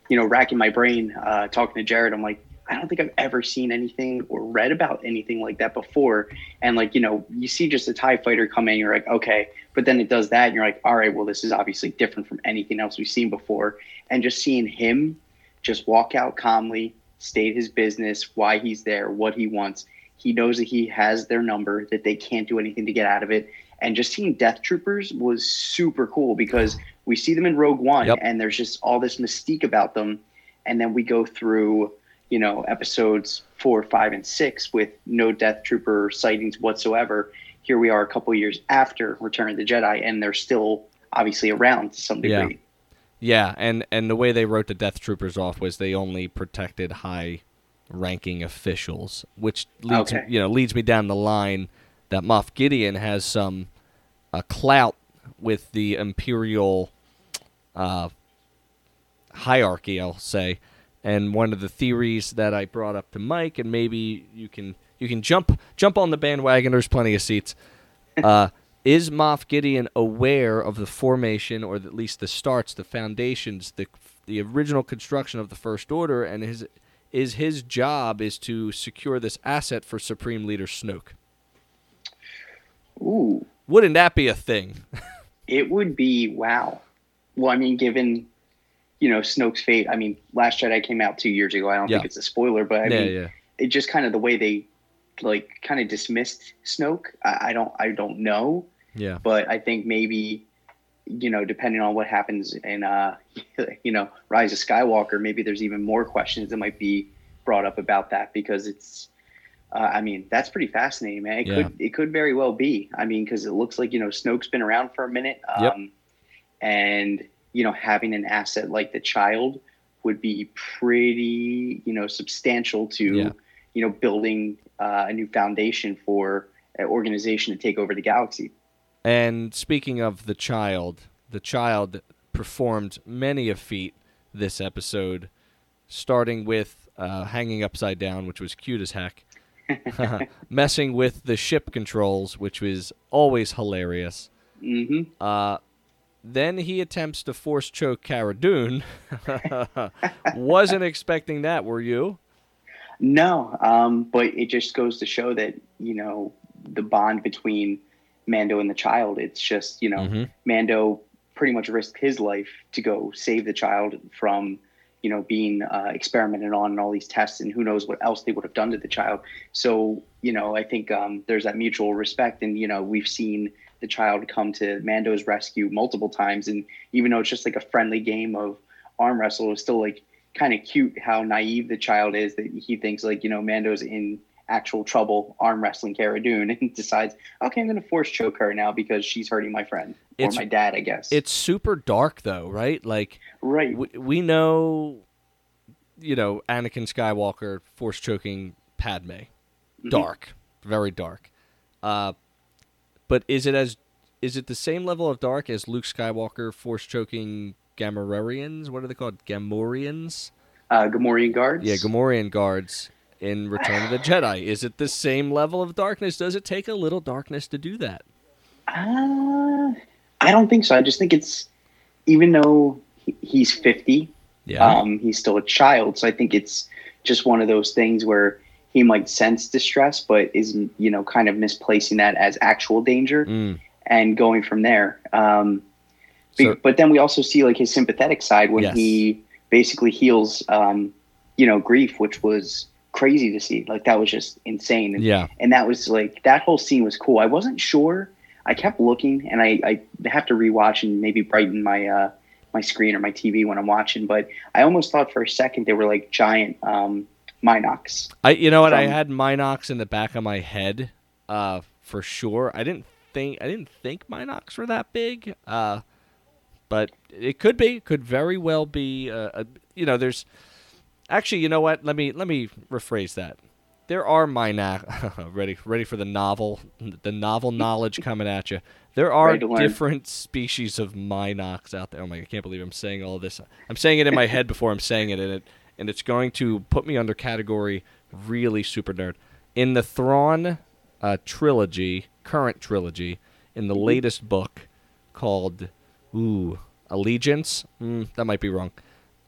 you know, racking my brain, uh, talking to Jared. I'm like, I don't think I've ever seen anything or read about anything like that before. And like, you know, you see just a Tie Fighter come in, you're like, okay, but then it does that, and you're like, all right, well, this is obviously different from anything else we've seen before. And just seeing him just walk out calmly, state his business, why he's there, what he wants. He knows that he has their number, that they can't do anything to get out of it. And just seeing Death Troopers was super cool because we see them in Rogue One, Yep. and there's just all this mystique about them. And then we go through, you know, episodes four, five, and six with no Death Trooper sightings whatsoever. Here we are a couple years after Return of the Jedi, and they're still obviously around to some Yeah. degree. Yeah, and and the way they wrote the Death Troopers off was they only protected high ranking officials, which leads Okay. you know leads me down the line that Moff Gideon has some uh, clout with the imperial uh, hierarchy, I'll say. And one of the theories that I brought up to Mike, and maybe you can you can jump jump on the bandwagon. There's plenty of seats. Uh, is Moff Gideon aware of the formation, or at least the starts, the foundations, the the original construction of the First Order, and his is his job is to secure this asset for Supreme Leader Snoke? Ooh, Wouldn't that be a thing? it would be wow. Well, I mean, given you know Snoke's fate, I mean, Last Jedi came out two years ago. I don't Yeah. think it's a spoiler, but I yeah, mean, yeah, it just kind of the way they like kind of dismissed Snoke. I, I don't, I don't know, yeah. but I think maybe you know, depending on what happens in uh, you know, Rise of Skywalker, maybe there's even more questions that might be brought up about that because it's. Uh, I mean, that's pretty fascinating, man. It Yeah. could it could very well be. I mean, because it looks like you know Snoke's been around for a minute, um, Yep. and you know having an asset like the child would be pretty you know substantial to Yeah. you know building uh, a new foundation for an organization to take over the galaxy. And speaking of the child, the child performed many a feat this episode, starting with uh, hanging upside down, which was cute as heck, messing with the ship controls, which was always hilarious. hmm Uh, then he attempts to force choke Cara Dune. Wasn't expecting that, were you? No, um, but it just goes to show that you know the bond between Mando and the child. It's just you know Mhm. Mando pretty much risked his life to go save the child from you know being uh, experimented on and all these tests and who knows what else they would have done to the child. So you know I think um, there's that mutual respect, and you know we've seen the child come to Mando's rescue multiple times, and even though it's just like a friendly game of arm wrestle, it's still like kind of cute how naive the child is that he thinks like you know Mando's in actual trouble arm wrestling Cara Dune and decides okay I'm going to force choke her now because she's hurting my friend It's- or my dad I guess It's super dark, though, right? Like, right we, we know, you know, Anakin Skywalker force choking Padme. Mm-hmm. Dark, very dark. Uh, but is it as is it the same level of dark as Luke Skywalker force choking Gamorreans? What are they called? Gamorreans? uh, Gamorrean guards Yeah, Gamorrean guards in Return of the Jedi. Is it the same level of darkness? Does it take a little darkness to do that? uh, I don't think so I just think it's even though he- he's 50 Yeah. um, he's still a child. So I think it's just one of those things where he might sense distress, but is you know kind of misplacing that as actual danger Mm, and going from there. Um, So- but then we also see like his sympathetic side when Yes. he basically heals, um, you know, Greef, which was crazy to see. Like that was just insane. And, yeah. and that was like that whole scene was cool. I wasn't sure. I kept looking, and I, I have to rewatch and maybe brighten my uh, my screen or my TV when I'm watching. But I almost thought for a second they were like giant um, Mynocks. I you know what I from- had Mynocks in the back of my head, uh, for sure. I didn't think I didn't think Mynocks were that big, uh, but it could be. Could very well be. Uh, a, you know, there's actually. You know what? Let me let me rephrase that. There are Mynocks. ready ready for the novel the novel knowledge coming at you. There are Ready to learn. different species of Mynocks out there. Oh my! I can't believe I'm saying all this. I'm saying it in my head before I'm saying it, and it and it's going to put me under category really super nerd. In the Thrawn uh, trilogy, current trilogy, in the latest book called Ooh, allegiance. Mm, that might be wrong.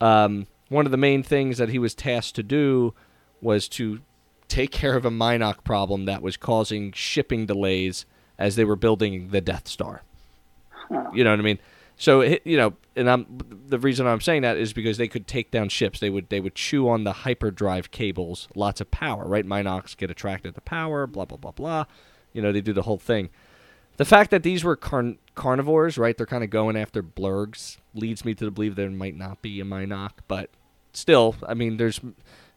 Um, one of the main things that he was tasked to do was to take care of a Mynock problem that was causing shipping delays as they were building the Death Star. You know what I mean? So you know, and I'm the reason I'm saying that is because they could take down ships. They would they would chew on the hyperdrive cables, lots of power, right? Mynocks get attracted to power, blah blah blah blah. You know, they do the whole thing. The fact that these were carn- carnivores, right? They're kind of going after blurgs, leads me to believe there might not be a Mynock, but still, I mean, there's.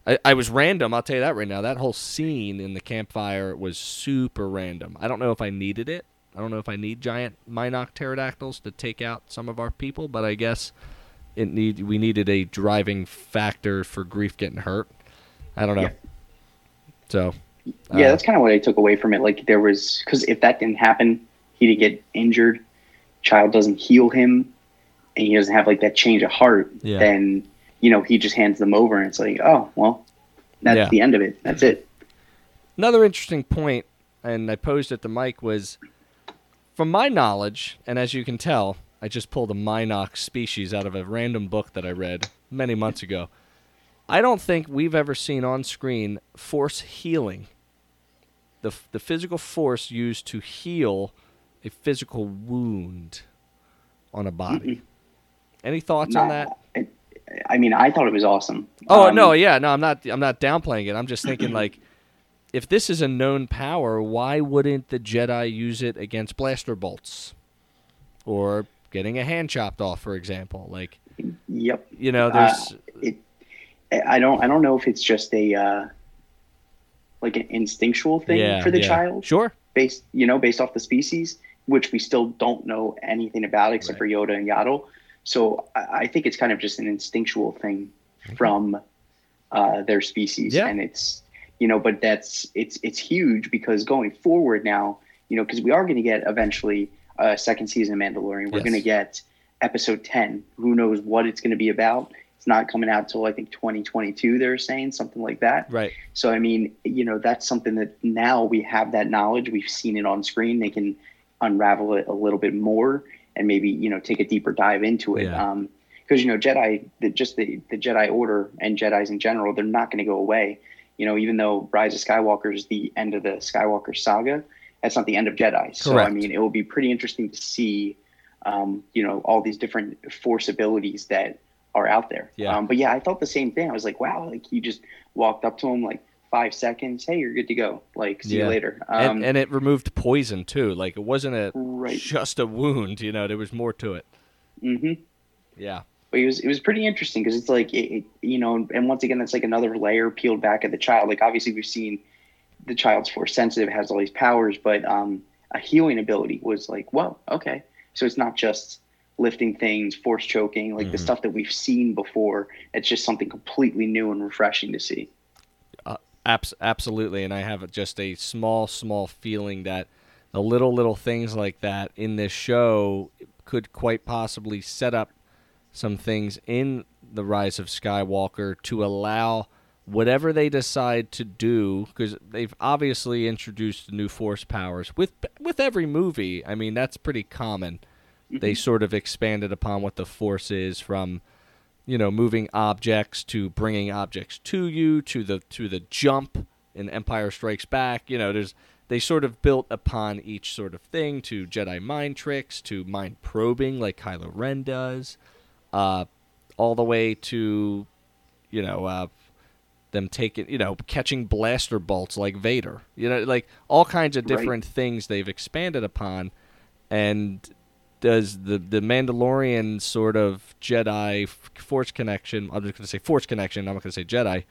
I, I was random. I'll tell you that right now. That whole scene in the campfire was super random. I don't know if I needed it. I don't know if I need giant Mynock pterodactyls to take out some of our people, but I guess it need we needed a driving factor for Greef getting hurt. I don't know. Yeah. So Yeah, uh, that's kind of what I took away from it. Like there was because if that didn't happen, he didn't get injured. Child doesn't heal him, and he doesn't have like that change of heart. Yeah. Then you know he just hands them over, and it's like, oh well, that's Yeah. the end of it. That's it. Another interesting point, and I posed at the mic, was from my knowledge, and as you can tell, I just pulled a Mynock species out of a random book that I read many months ago. I don't think we've ever seen on screen force healing. The, the physical force used to heal a physical wound on a body. Any thoughts on that? I, I mean, I thought it was awesome. Oh Um, no, yeah, no, I'm not. I'm not downplaying it. I'm just thinking like, if this is a known power, why wouldn't the Jedi use it against blaster bolts, or getting a hand chopped off, for example? Like, Yep. you know, Uh, there's it. I don't. I don't know if it's just a uh, like an instinctual thing yeah, for the yeah. child, Sure. based you know based off the species, which we still don't know anything about except Right. for Yoda and Yaddle. So I, I think it's kind of just an instinctual thing from uh, their species, Yeah. and it's you know, but that's it's it's huge because going forward now, you know, because we are going to get eventually a second season of Mandalorian. We're Yes. going to get episode ten. Who knows what it's going to be about? It's not coming out till I think 2022. They're saying something like that. Right. So I mean, you know, that's something that now we have that knowledge. We've seen it on screen. They can unravel it a little bit more and maybe you know take a deeper dive into it. Yeah. Um, because you know Jedi, the, just the the Jedi Order and Jedi's in general, they're not going to go away. You know, even though Rise of Skywalker is the end of the Skywalker saga, that's not the end of Jedi. So I mean, it will be pretty interesting to see, um, you know, all these different Force abilities that are out there. Yeah. Um, but yeah, I felt the same thing. I was like, wow, like you just walked up to him like five seconds. Hey, you're good to go. Like, see Yeah. you later. Um, and, and it removed poison too. Like it wasn't a right. just a wound. You know, there was more to it. hmm Yeah. But it was it was pretty interesting because it's like it, it, you know, and once again, that's like another layer peeled back at the child. Like obviously, we've seen the child's force sensitive, has all these powers, but um, a healing ability was like, whoa, okay. So it's not just lifting things, force choking, like the Mhm. stuff that we've seen before. It's just something completely new and refreshing to see. Abs- absolutely, and I have just a small, small feeling that the little, little things like that in this show could quite possibly set up some things in the Rise of Skywalker to allow whatever they decide to do, because they've obviously introduced new Force powers with with every movie. I mean, that's pretty common. They mm-hmm. sort of expanded upon what the Force is from you know moving objects to bringing objects to you to the to the jump in Empire Strikes Back. You know, there's they sort of built upon each sort of thing to Jedi mind tricks to mind probing like Kylo Ren does, uh, all the way to you know uh, them taking you know catching blaster bolts like Vader. You know, like all kinds of Right. different things they've expanded upon, and does the the Mandalorian sort of Jedi Force connection? I'm just going to say Force connection. I'm not going to say Jedi.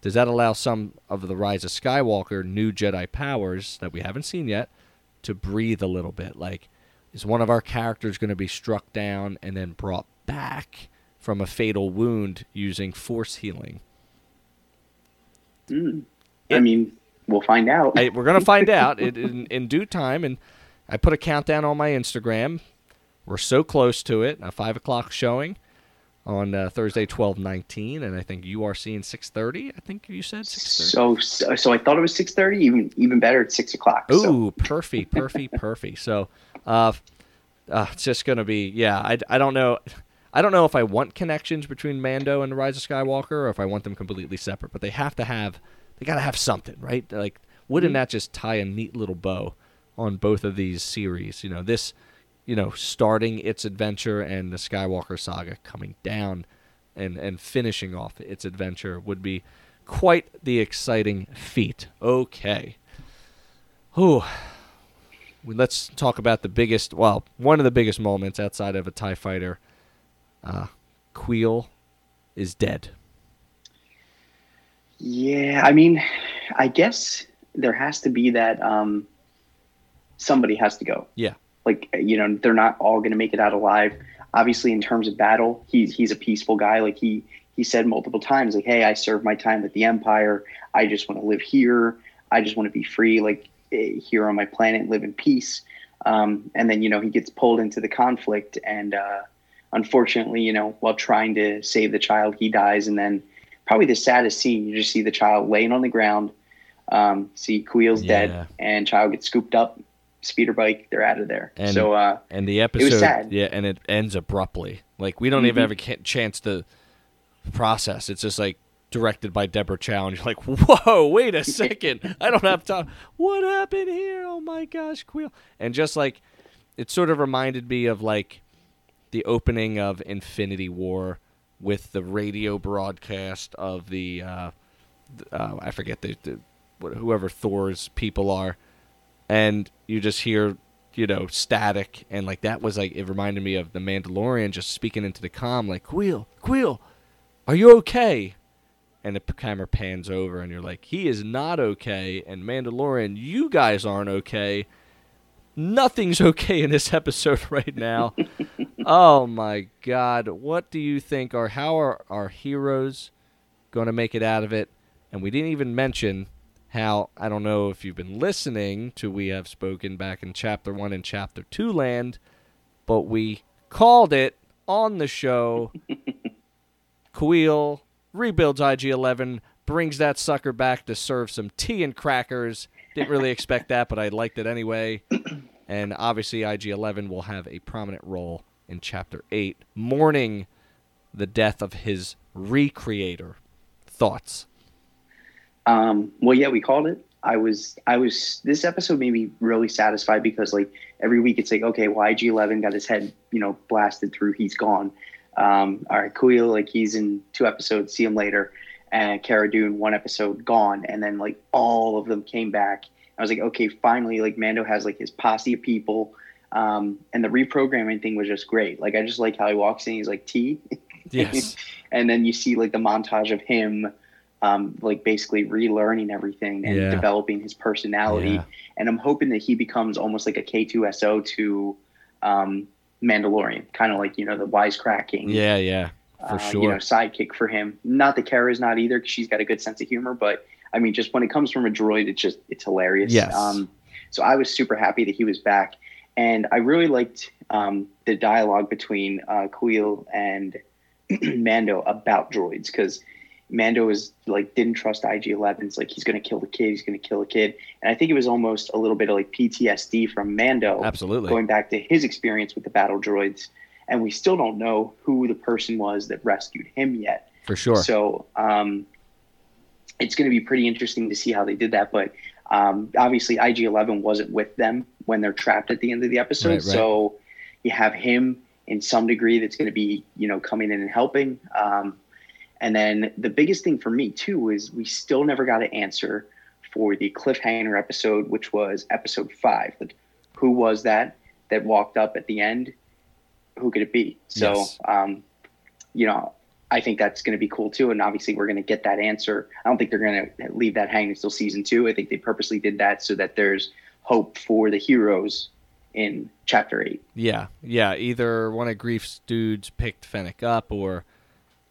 Does that allow some of the Rise of Skywalker new Jedi powers that we haven't seen yet to breathe a little bit? Like, is one of our characters going to be struck down and then brought back from a fatal wound using Force healing? Mm. It- I mean, we'll find out. I, we're gonna find out in, in, in due time, and I put a countdown on my Instagram. We're so close to it. A five o'clock showing on uh, Thursday, twelve nineteen, and I think you are seeing six thirty. I think you said six thirty. so, so I thought it was six thirty. Even even better, at six o'clock. So Ooh, perfy, perfy, perfy. So, uh, uh, it's just gonna be yeah. I, I don't know. I don't know if I want connections between Mando and Rise of Skywalker, or if I want them completely separate. But they have to have. They gotta have something, right? Like, wouldn't Mhm. that just tie a neat little bow on both of these series? You know, this, you know, starting its adventure and the Skywalker saga coming down, and and finishing off its adventure would be quite the exciting feat. Okay. Whew. Let's talk about the biggest, well, one of the biggest moments outside of a TIE fighter. Uh, Kuiil is dead. Yeah, I mean, I guess there has to be that um, somebody has to go. Yeah. Like you know, they're not all going to make it out alive. Obviously, in terms of battle, he's he's a peaceful guy. Like he he said multiple times, like, "Hey, I served my time with the Empire. I just want to live here. I just want to be free, like eh, here on my planet, live in peace." Um, and then you know he gets pulled into the conflict, and uh, unfortunately, you know, while trying to save the child, he dies, and then probably the saddest scene. You just see the child laying on the ground, um, see Kuiil's Yeah. dead, and child gets scooped up, speeder bike, they're out of there. And- so uh, And the episode, sad. yeah, and it ends abruptly. Like we don't even Mhm. have a chance to process. It's just like directed by Deborah Chow, and you're like, "Whoa, wait a second! I don't have time. What happened here? Oh my gosh, Kuiil!" And just like it sort of reminded me of like the opening of Infinity War with the radio broadcast of the uh, uh, I forget the, the whoever Thor's people are, and you just hear you know static and like that was like it reminded me of the Mandalorian just speaking into the comm like Kuiil Kuiil, are you okay? And the camera pans over and you're like he is not okay and Mandalorian you guys aren't okay. Nothing's okay in this episode right now. oh my god, what do you think or how are our heroes going to make it out of it? And we didn't even mention how I don't know if you've been listening to We Have Spoken back in chapter 1 and chapter 2 land, but we called it on the show. Kuiil rebuilds IG 11, brings that sucker back to serve some tea and crackers. Didn't really expect that, but I liked it anyway. And obviously, IG 11 will have a prominent role in chapter 8, mourning the death of his recreator. Thoughts? Um, well, yeah, we called it. I was, I was. This episode made me really satisfied because, like, every week it's like, okay, well, IG Eleven got his head, you know, blasted through. He's gone. Um, all right, Kuiil, like, he's in two episodes. See him later. And Cara Dune, one episode, gone. And then like all of them came back. I was like, okay, finally, like Mando has like his posse of people. Um, and the reprogramming thing was just great. Like, I just like how he walks in. He's like, T. Yes. and then you see like the montage of him um, like basically relearning everything and Yeah. developing his personality Yeah. and i'm hoping that he becomes almost like a K-2SO to um, mandalorian kind of like you know the wisecracking Yeah, yeah, for uh, sure. you know sidekick for him not that Cara is not either because she's got a good sense of humor but i mean just when it comes from a droid it's just it's hilarious Yes. um, so i was super happy that he was back and i really liked um, the dialogue between uh, Kuiil and Mando about droids because Mando is like didn't trust IG-11. It's like he's gonna kill the kid. He's gonna kill the kid. And I think it was almost a little bit of like PTSD from Mando Absolutely. going back to his experience with the battle droids. And we still don't know who the person was that rescued him yet. for sure. So um, it's going to be pretty interesting to see how they did that. But um, obviously, IG 11 wasn't with them when they're trapped at the end of the episode. Right, right. So you have him in some degree that's going to be, you know, coming in and helping. Um, and then the biggest thing for me, too, is we still never got an answer for the cliffhanger episode, which was episode five. Like, who was that that walked up at the end? Who could it be? So, Yes. um, you know, I think that's going to be cool too. And obviously, we're going to get that answer. I don't think they're going to leave that hanging until season two. I think they purposely did that so that there's hope for the heroes in chapter eight. Yeah, yeah. Either one of Greef's dudes picked Fennec up, or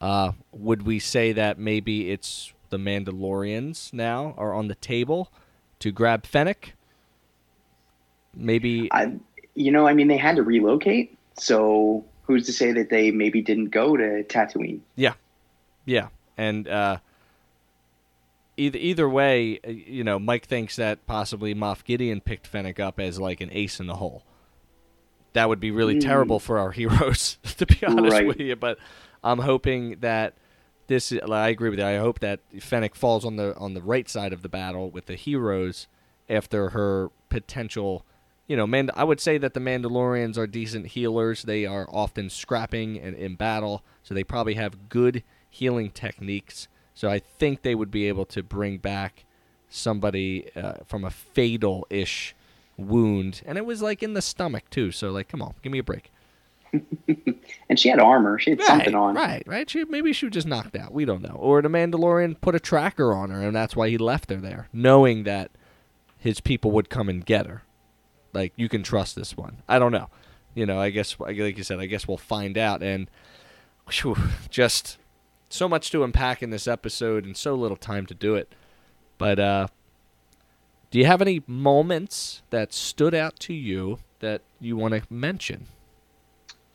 uh, would we say that maybe it's the Mandalorians now are on the table to grab Fennec? Maybe. I, you know, I mean, they had to relocate. So who's to say that they maybe didn't go to Tatooine? Yeah, yeah, and uh, either either way, you know, Mike thinks that possibly Moff Gideon picked Fennec up as like an ace in the hole. that would be really Mm. terrible for our heroes, to be honest Right. with you. But I'm hoping that this. I agree with you. I hope that Fennec falls on the on the right side of the battle with the heroes after her potential. You know, man, I would say that the Mandalorians are decent healers. They are often scrapping and in battle, so they probably have good healing techniques. So I think they would be able to bring back somebody uh, from a fatal-ish wound, and it was like in the stomach too. So like, come on, give me a break. And she had armor. She had something on. Right, right. She, maybe she was just knocked out. We don't know. Or the Mandalorian put a tracker on her, and that's why he left her there, knowing that his people would come and get her. Like you can trust this one. I don't know. You know, I guess like you said, I guess we'll find out. And whew, just so much to unpack in this episode, and so little time to do it. But uh, do you have any moments that stood out to you that you want to mention?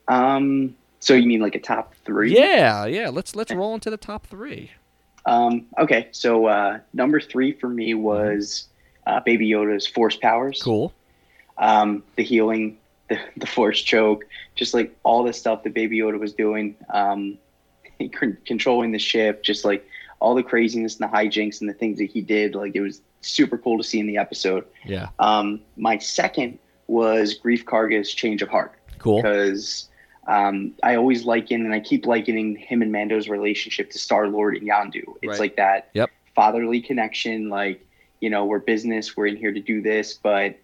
Um. So you mean like a top three? Yeah, yeah. Let's let's roll into the top three. Um. Okay. So uh, number three for me was uh, Baby Yoda's force powers. Cool. um, the healing, the, the force choke, just like all the stuff that Baby Yoda was doing, um, controlling the ship, just like all the craziness and the hijinks and the things that he did. Like it was super cool to see in the episode. Yeah. Um, my second was Greef Karga's change of heart Cool. because um, I always liken and I keep likening him and Mando's relationship to Star Lord and Yondu. It's Right. like that Yep. fatherly connection. Like you know, we're business, we're in here to do this, but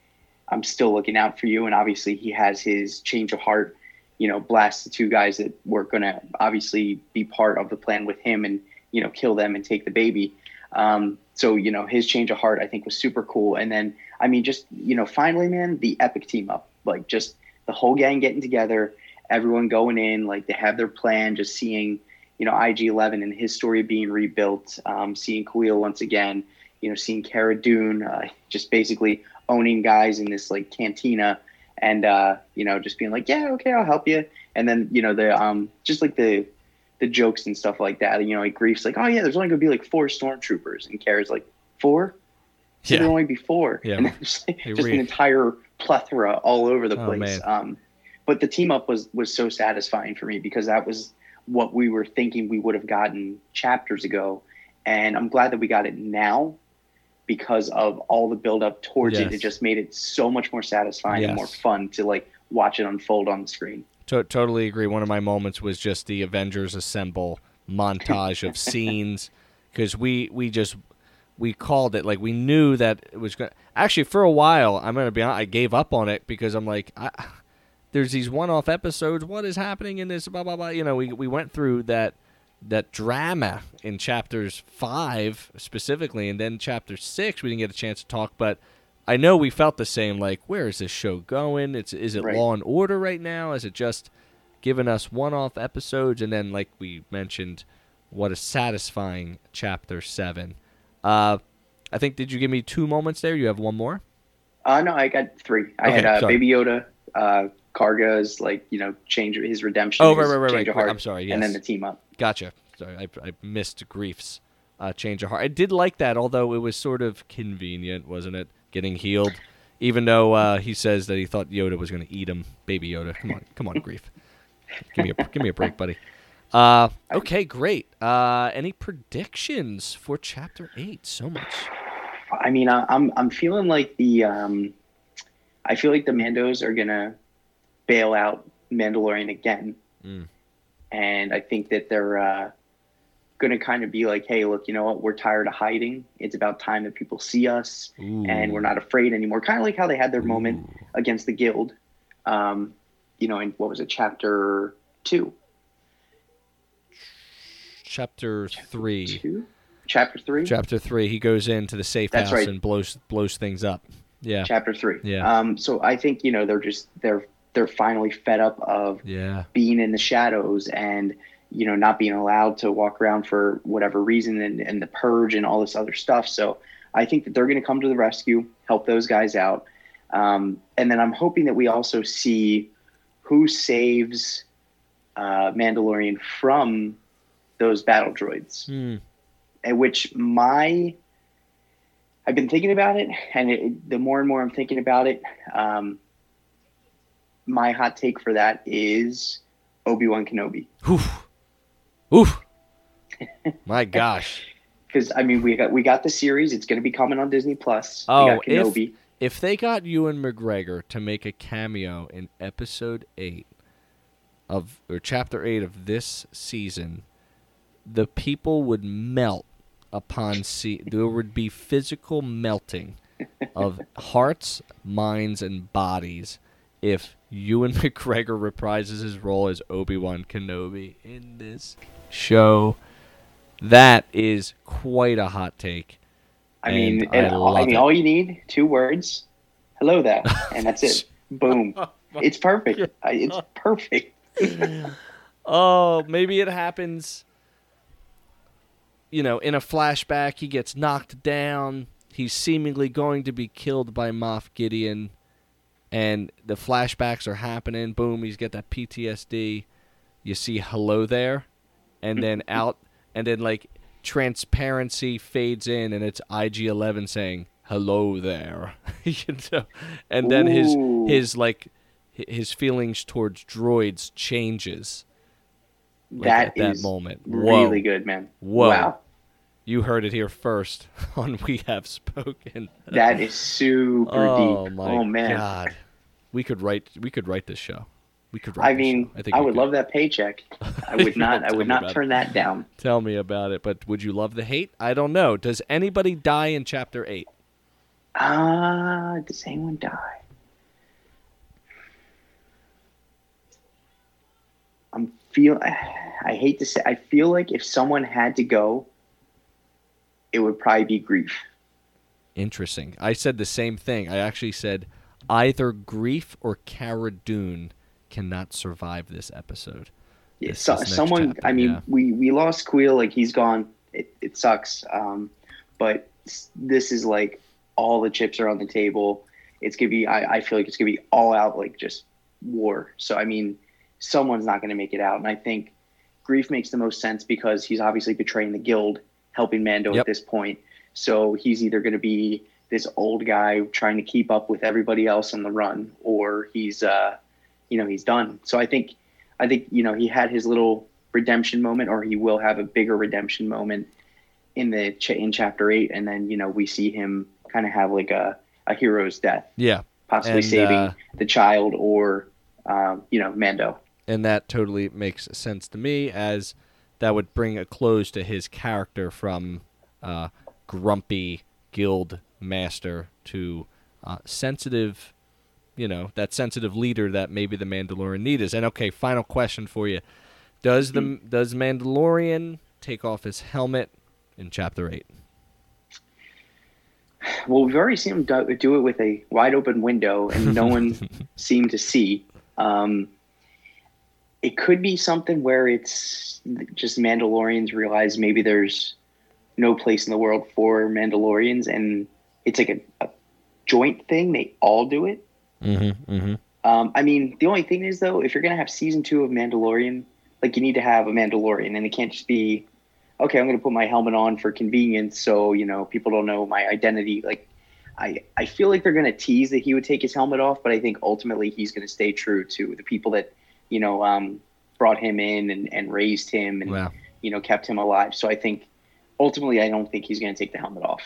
I'm still looking out for you. And obviously, he has his change of heart. You know, blast the two guys that were going to obviously be part of the plan with him, and you know, kill them and take the baby. Um, so you know, his change of heart I think was super cool. And then I mean, just you know, finally, man, the epic team up, like just the whole gang getting together, everyone going in, like they have their plan. Just seeing, you know, IG Eleven and his story being rebuilt, um, seeing Kuiil once again, you know, seeing Cara Dune, uh, just basically owning guys in this like cantina, and uh, you know, just being like, yeah, okay, I'll help you. And then you know, the um, just like the the jokes and stuff like that. You know, like Greef's like, oh yeah, there's only gonna be like four stormtroopers, and Cara's like, four. Yeah. only be four? Yeah. And just, like, just an entire plethora all over the Oh, place. man. Um, but the team up was was so satisfying for me because that was what we were thinking we would have gotten chapters ago, and I'm glad that we got it now because of all the build up towards Yes. it. It just made it so much more satisfying and more fun to like watch it unfold on the screen. To- totally agree. One of my moments was just the Avengers Assemble montage of scenes because we we just we called it like we knew that it was going. to Actually, for a while, I'm gonna be honest, I gave up on it because I'm like, I, there's these one-off episodes. What is happening in this? Blah blah blah. You know, we we went through that that drama in chapters five specifically, and then chapter six we didn't get a chance to talk, but. I know we felt the same. Like, where is this show going? It's is it Right. Law and Order right now? Is it just giving us one-off episodes? And then, like we mentioned, what a satisfying chapter seven. Uh, I think did you give me two moments there? You have one more. Uh, no, I got three. I Okay, had uh. Baby Yoda, uh, Karga's like you know change his redemption. Oh, right, right, right, right. heart, I'm sorry, And then the team up. Gotcha. Sorry, I, I missed Greef's uh, change of heart. I did like that, although it was sort of convenient, wasn't it? Getting healed, even though uh, he says that he thought Yoda was going to eat him. Baby Yoda, come on, come on, Grief. Give me a give me a break, buddy. Uh, okay, great. Uh, any predictions for Chapter Eight? So much. I mean, I, I'm I'm feeling like the um, I feel like the Mandos are gonna bail out Mandalorian again, Mm. and I think that they're uh, gonna kind of be like, hey, look, you know what? We're tired of hiding. It's about time that people see us, and we're not afraid anymore. Kind of like how they had their moment against the Guild, um, you know, in what was it, chapter two? Chapter three. Two, chapter three. Chapter three. He goes into the safe That's house right. and blows blows things up. Yeah. chapter three. Yeah. Um, so I think you know they're just they're they're finally fed up of Yeah. being in the shadows and you know not being allowed to walk around for whatever reason and, and the purge and all this other stuff. So I think that they're going to come to the rescue, help those guys out, um, and then I'm hoping that we also see who saves uh, Mandalorian from those battle droids Hmm. at which my I've been thinking about it, and it, the more and more I'm thinking about it, um, my hot take for that is Obi Wan Kenobi. Oof. Oof. My gosh. Because I mean, we got we got the series. It's going to be coming on Disney Plus. Oh, we got if- If they got Ewan McGregor to make a cameo in episode 8 of or chapter 8 of this season, the people would melt upon see there would be physical melting of hearts, minds and bodies if Ewan McGregor reprises his role as Obi-Wan Kenobi in this show. That is quite a hot take. I mean, I all- I, mean, it. all you need two words. Hello there, and that's it. Boom. It's perfect. It's perfect. oh, maybe it happens. You know, in a flashback, he gets knocked down. He's seemingly going to be killed by Moff Gideon, and the flashbacks are happening. Boom, he's got that PTSD. You see, hello there, and then out, and then like transparency fades in, and it's IG11 saying hello there. you know, and then his Ooh. his like his feelings towards droids changes like, That at that moment. Whoa. Really good, man. Whoa. Wow. You heard it here first on We Have Spoken. That is super oh deep. oh man. god. We could write we could write this show. We could write I mean, show. think I would could. love that paycheck. I would not. I would not turn it. that down. Tell me about it, but would you love the hate? I don't know. Does anybody die in chapter 8? Ah, does anyone die? I'm feel. I hate to say. I feel like if someone had to go, it would probably be Greef. Interesting. I said the same thing. I actually said either Greef or Cara Dune cannot survive this episode. Yeah, This- so, this someone. chapter, I mean, yeah. we we lost Kuiil. Like he's gone. It it sucks. Um, but this is like all the chips are on the table. It's gonna be. I, I feel like it's gonna be all out like just war. So I mean, someone's not gonna make it out, and I think Greef makes the most sense because he's obviously betraying the guild, helping Mando Yep. at this point. So he's either gonna be this old guy trying to keep up with everybody else on the run, or he's uh, you know, he's done. So I think I think you know he had his little redemption moment, or he will have a bigger redemption moment in the ch- in chapter eight, and then you know we see him kind of have like a a hero's death, Yeah. possibly And, saving uh, the child or um, you know Mando. and that totally makes sense to me as that would bring a close to his character from uh, grumpy guild master to uh, sensitive you know that sensitive leader that maybe the mandalorian need is. And okay final question for you. Does the does mandalorian take off his helmet in chapter 8 Well, we've already seen him do, do it with a wide open window, and no one seemed to see. Um, it could be something where it's just Mandalorians realize maybe there's no place in the world for Mandalorians, and it's like a, a joint thing. They all do it. mm-hmm, mm-hmm. Um, I mean, the only thing is though, if you're gonna have season two of Mandalorian, like you need to have a Mandalorian, and it can't just be, okay, I'm gonna put my helmet on for convenience, so you know people don't know my identity. Like, I I feel like they're gonna tease that he would take his helmet off, but I think ultimately he's gonna stay true to the people that you know um, brought him in and, and raised him and wow you know kept him alive. So I think ultimately, I don't think he's gonna take the helmet off.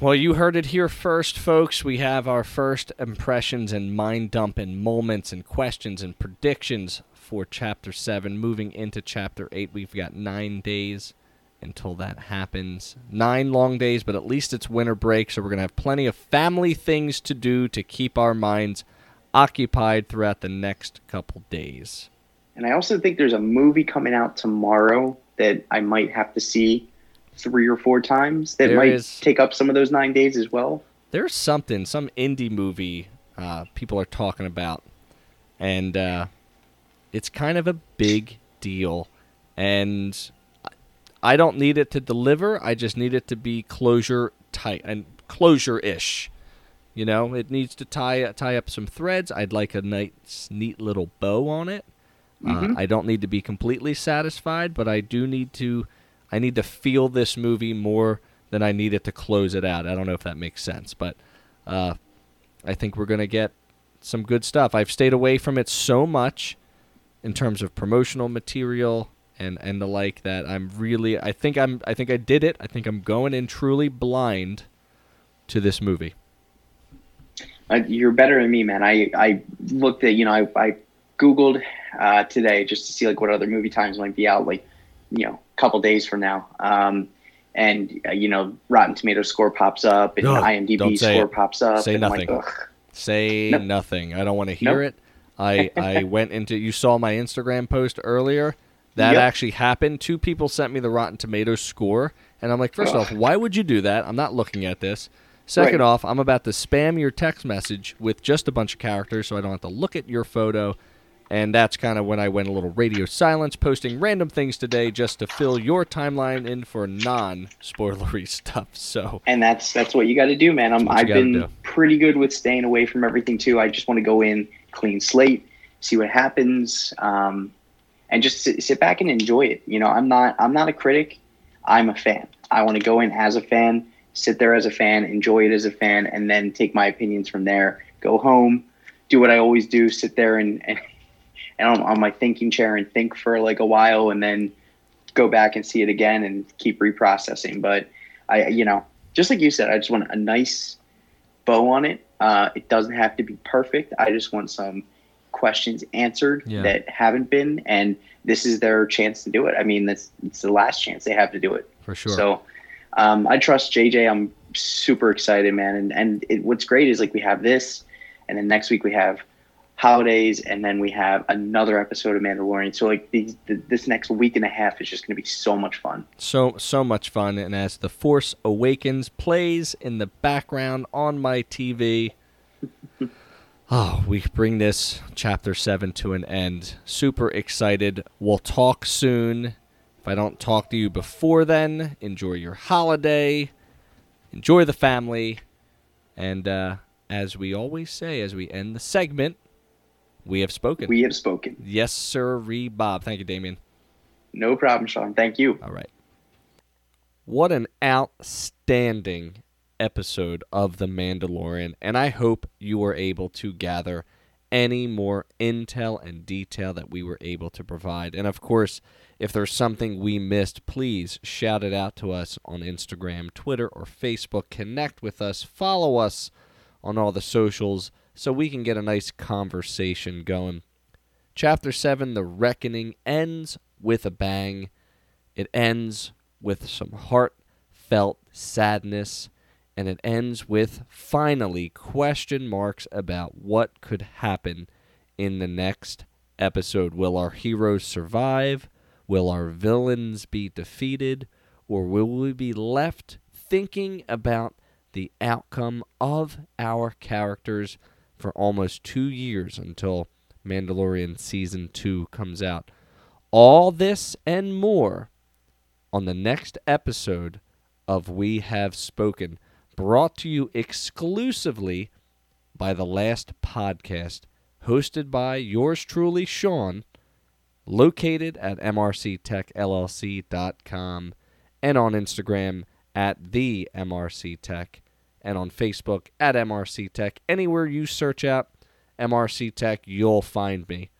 Well, you heard it here first, folks. We have our first impressions and mind dump and moments and questions and predictions for Chapter 7. Moving into Chapter 8, we've got nine days until that happens. Nine long days, but at least it's winter break, so we're going to have plenty of family things to do to keep our minds occupied throughout the next couple days. And I also think there's a movie coming out tomorrow that I might have to see three or four times that There might is- take up some of those nine days as well. there's something, some indie movie uh, people are talking about, and uh, it's kind of a big deal. And I- I don't need it to deliver. I just need it to be closure tight and closure ish. You know, it needs to tie tie up some threads. I'd like a nice, neat little bow on it. Uh, I don't need to be completely satisfied, but I do need to. I need to feel this movie more than I need it to close it out. I don't know if that makes sense, but uh, I think we're gonna get some good stuff. I've stayed away from it so much in terms of promotional material and and the like that I'm really I think I'm I think I did it. I think I'm going in truly blind to this movie. You're better than me, man. I, I looked at, you know, I, I Googled uh, today just to see like what other movie times might be out, like, you know, a couple days from now. Um, and, uh, you know, Rotten Tomato score pops up and Ugh, IMDb score it. pops up. Say and nothing. Like, Ugh. Say Nope. nothing. I don't want to hear Nope. it. I I went into you saw my Instagram post earlier. That Yep. actually happened. Two people sent me the Rotten Tomatoes score, and I'm like, first Ugh. off, why would you do that? I'm not looking at this. Second Right. off, I'm about to spam your text message with just a bunch of characters, so I don't have to look at your photo. And that's kind of when I went a little radio silence, posting random things today just to fill your timeline in for non-spoilery stuff. So and that's that's what you got to do, man. I'm, I've been do. pretty good with staying away from everything too. I just want to go in clean slate, see what happens, um, and just sit, sit back and enjoy it. You know, I'm not I'm not a critic. I'm a fan. I want to go in as a fan, sit there as a fan, enjoy it as a fan, and then take my opinions from there. Go home, do what I always do, sit there and and, and on, on my thinking chair and think for like a while, and then go back and see it again and keep reprocessing. But I, you know, just like you said, I just want a nice bow on it. Uh, it doesn't have to be perfect. I just want some questions answered Yeah. that haven't been, and this is their chance to do it. I mean, that's it's the last chance they have to do it. for sure. So um, I trust JJ. I'm super excited, man. And and it, what's great is like we have this, and then next week we have holidays, and then we have another episode of Mandalorian. So like these, th- this next week and a half is just going to be so much fun. so so much fun and as the force awakens plays in the background on my tv oh we bring this chapter 7 to an end super excited we'll talk soon if i don't talk to you before then enjoy your holiday enjoy the family and uh, as we always say as we end the segment we have spoken We have spoken. yes sir bob thank you damien No problem, Sean. Thank you. All right. What an outstanding episode of The Mandalorian, and I hope you were able to gather any more intel and detail that we were able to provide. And of course, if there's something we missed, please shout it out to us on Instagram, Twitter, or Facebook. Connect with us, follow us on all the socials so we can get a nice conversation going. Chapter 7, The Reckoning, ends with a bang. It ends with some heartfelt sadness, and it ends with finally question marks about what could happen in the next episode. Will our heroes survive? Will our villains be defeated? Or will we be left thinking about the outcome of our characters for almost two years until Mandalorian Season 2 comes out? All this and more on the next episode of We Have Spoken, brought to you exclusively by The Last Podcast, hosted by yours truly, Sean, located at mrctechllc.com and on Instagram at the MRC Tech and on Facebook at MRC Tech. Anywhere you search out MRC Tech, you'll find me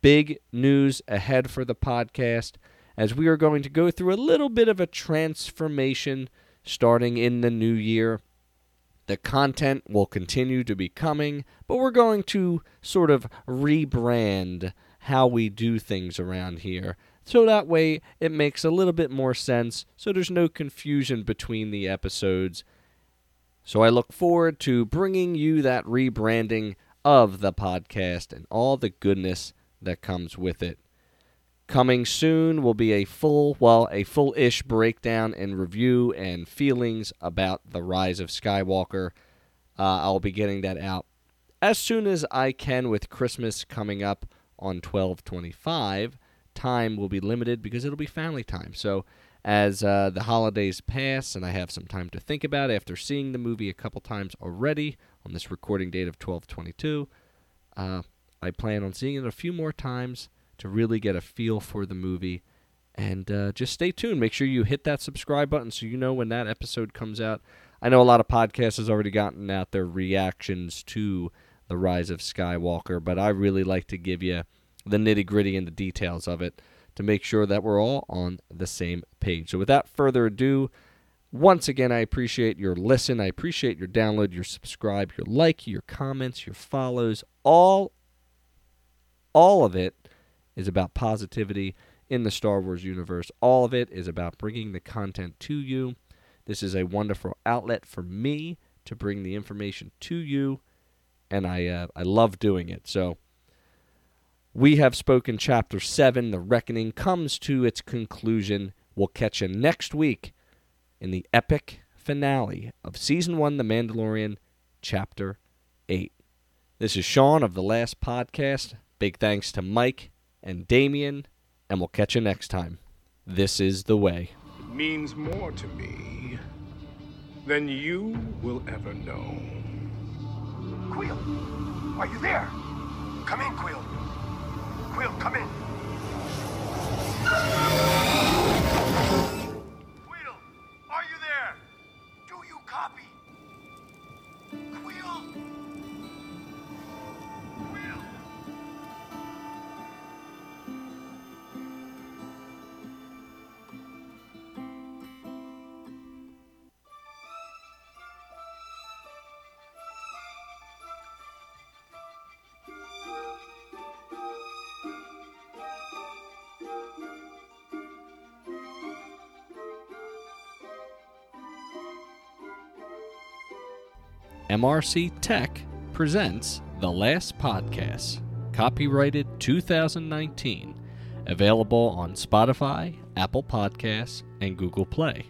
big news ahead for the podcast as we are going to go through a little bit of a transformation starting in the new year. The content will continue to be coming, but we're going to sort of rebrand how we do things around here. So that way it makes a little bit more sense, so there's no confusion between the episodes. So I look forward to bringing you that rebranding of the podcast and all the goodness that comes with it. Coming soon will be a full, well, a full ish breakdown and review and feelings about The Rise of Skywalker. Uh, I'll be getting that out as soon as I can with Christmas coming up on 1225. Time will be limited because it'll be family time. So, as uh, the holidays pass and I have some time to think about after seeing the movie a couple times already on this recording date of 1222, uh, I plan on seeing it a few more times to really get a feel for the movie. And uh, just stay tuned. Make sure you hit that subscribe button so you know when that episode comes out. I know a lot of podcasts has already gotten out their reactions to The Rise of Skywalker, but I really like to give you the nitty gritty and the details of it to make sure that we're all on the same page. So, without further ado, once again, I appreciate your listen. I appreciate your download, your subscribe, your like, your comments, your follows. All, all of it is about positivity in the Star Wars universe. All of it is about bringing the content to you. This is a wonderful outlet for me to bring the information to you, and I uh, I love doing it. So we have spoken. Chapter seven, the reckoning, comes to its conclusion. We'll catch you next week in the epic finale of season one, The Mandalorian, chapter eight. This is Sean of the Last Podcast. Big thanks to Mike and Damien, and we'll catch you next time. This is the way. It means more to me than you will ever know. Kuiil, are you there? Come in, Kuiil. Kuiil, come in. MRC Tech presents The Last Podcast, copyrighted 2019, available on Spotify, Apple Podcasts, and Google Play.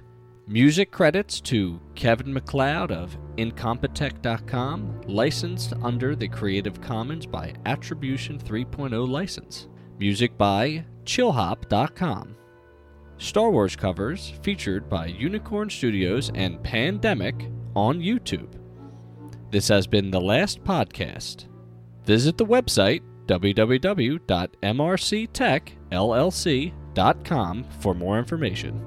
Music credits to Kevin MacLeod of Incompetech.com, licensed under the Creative Commons by Attribution 3.0 license. Music by Chillhop.com. Star Wars covers featured by Unicorn Studios and Pandemic on YouTube. This has been the last podcast. Visit the website www.mrctechllc.com for more information.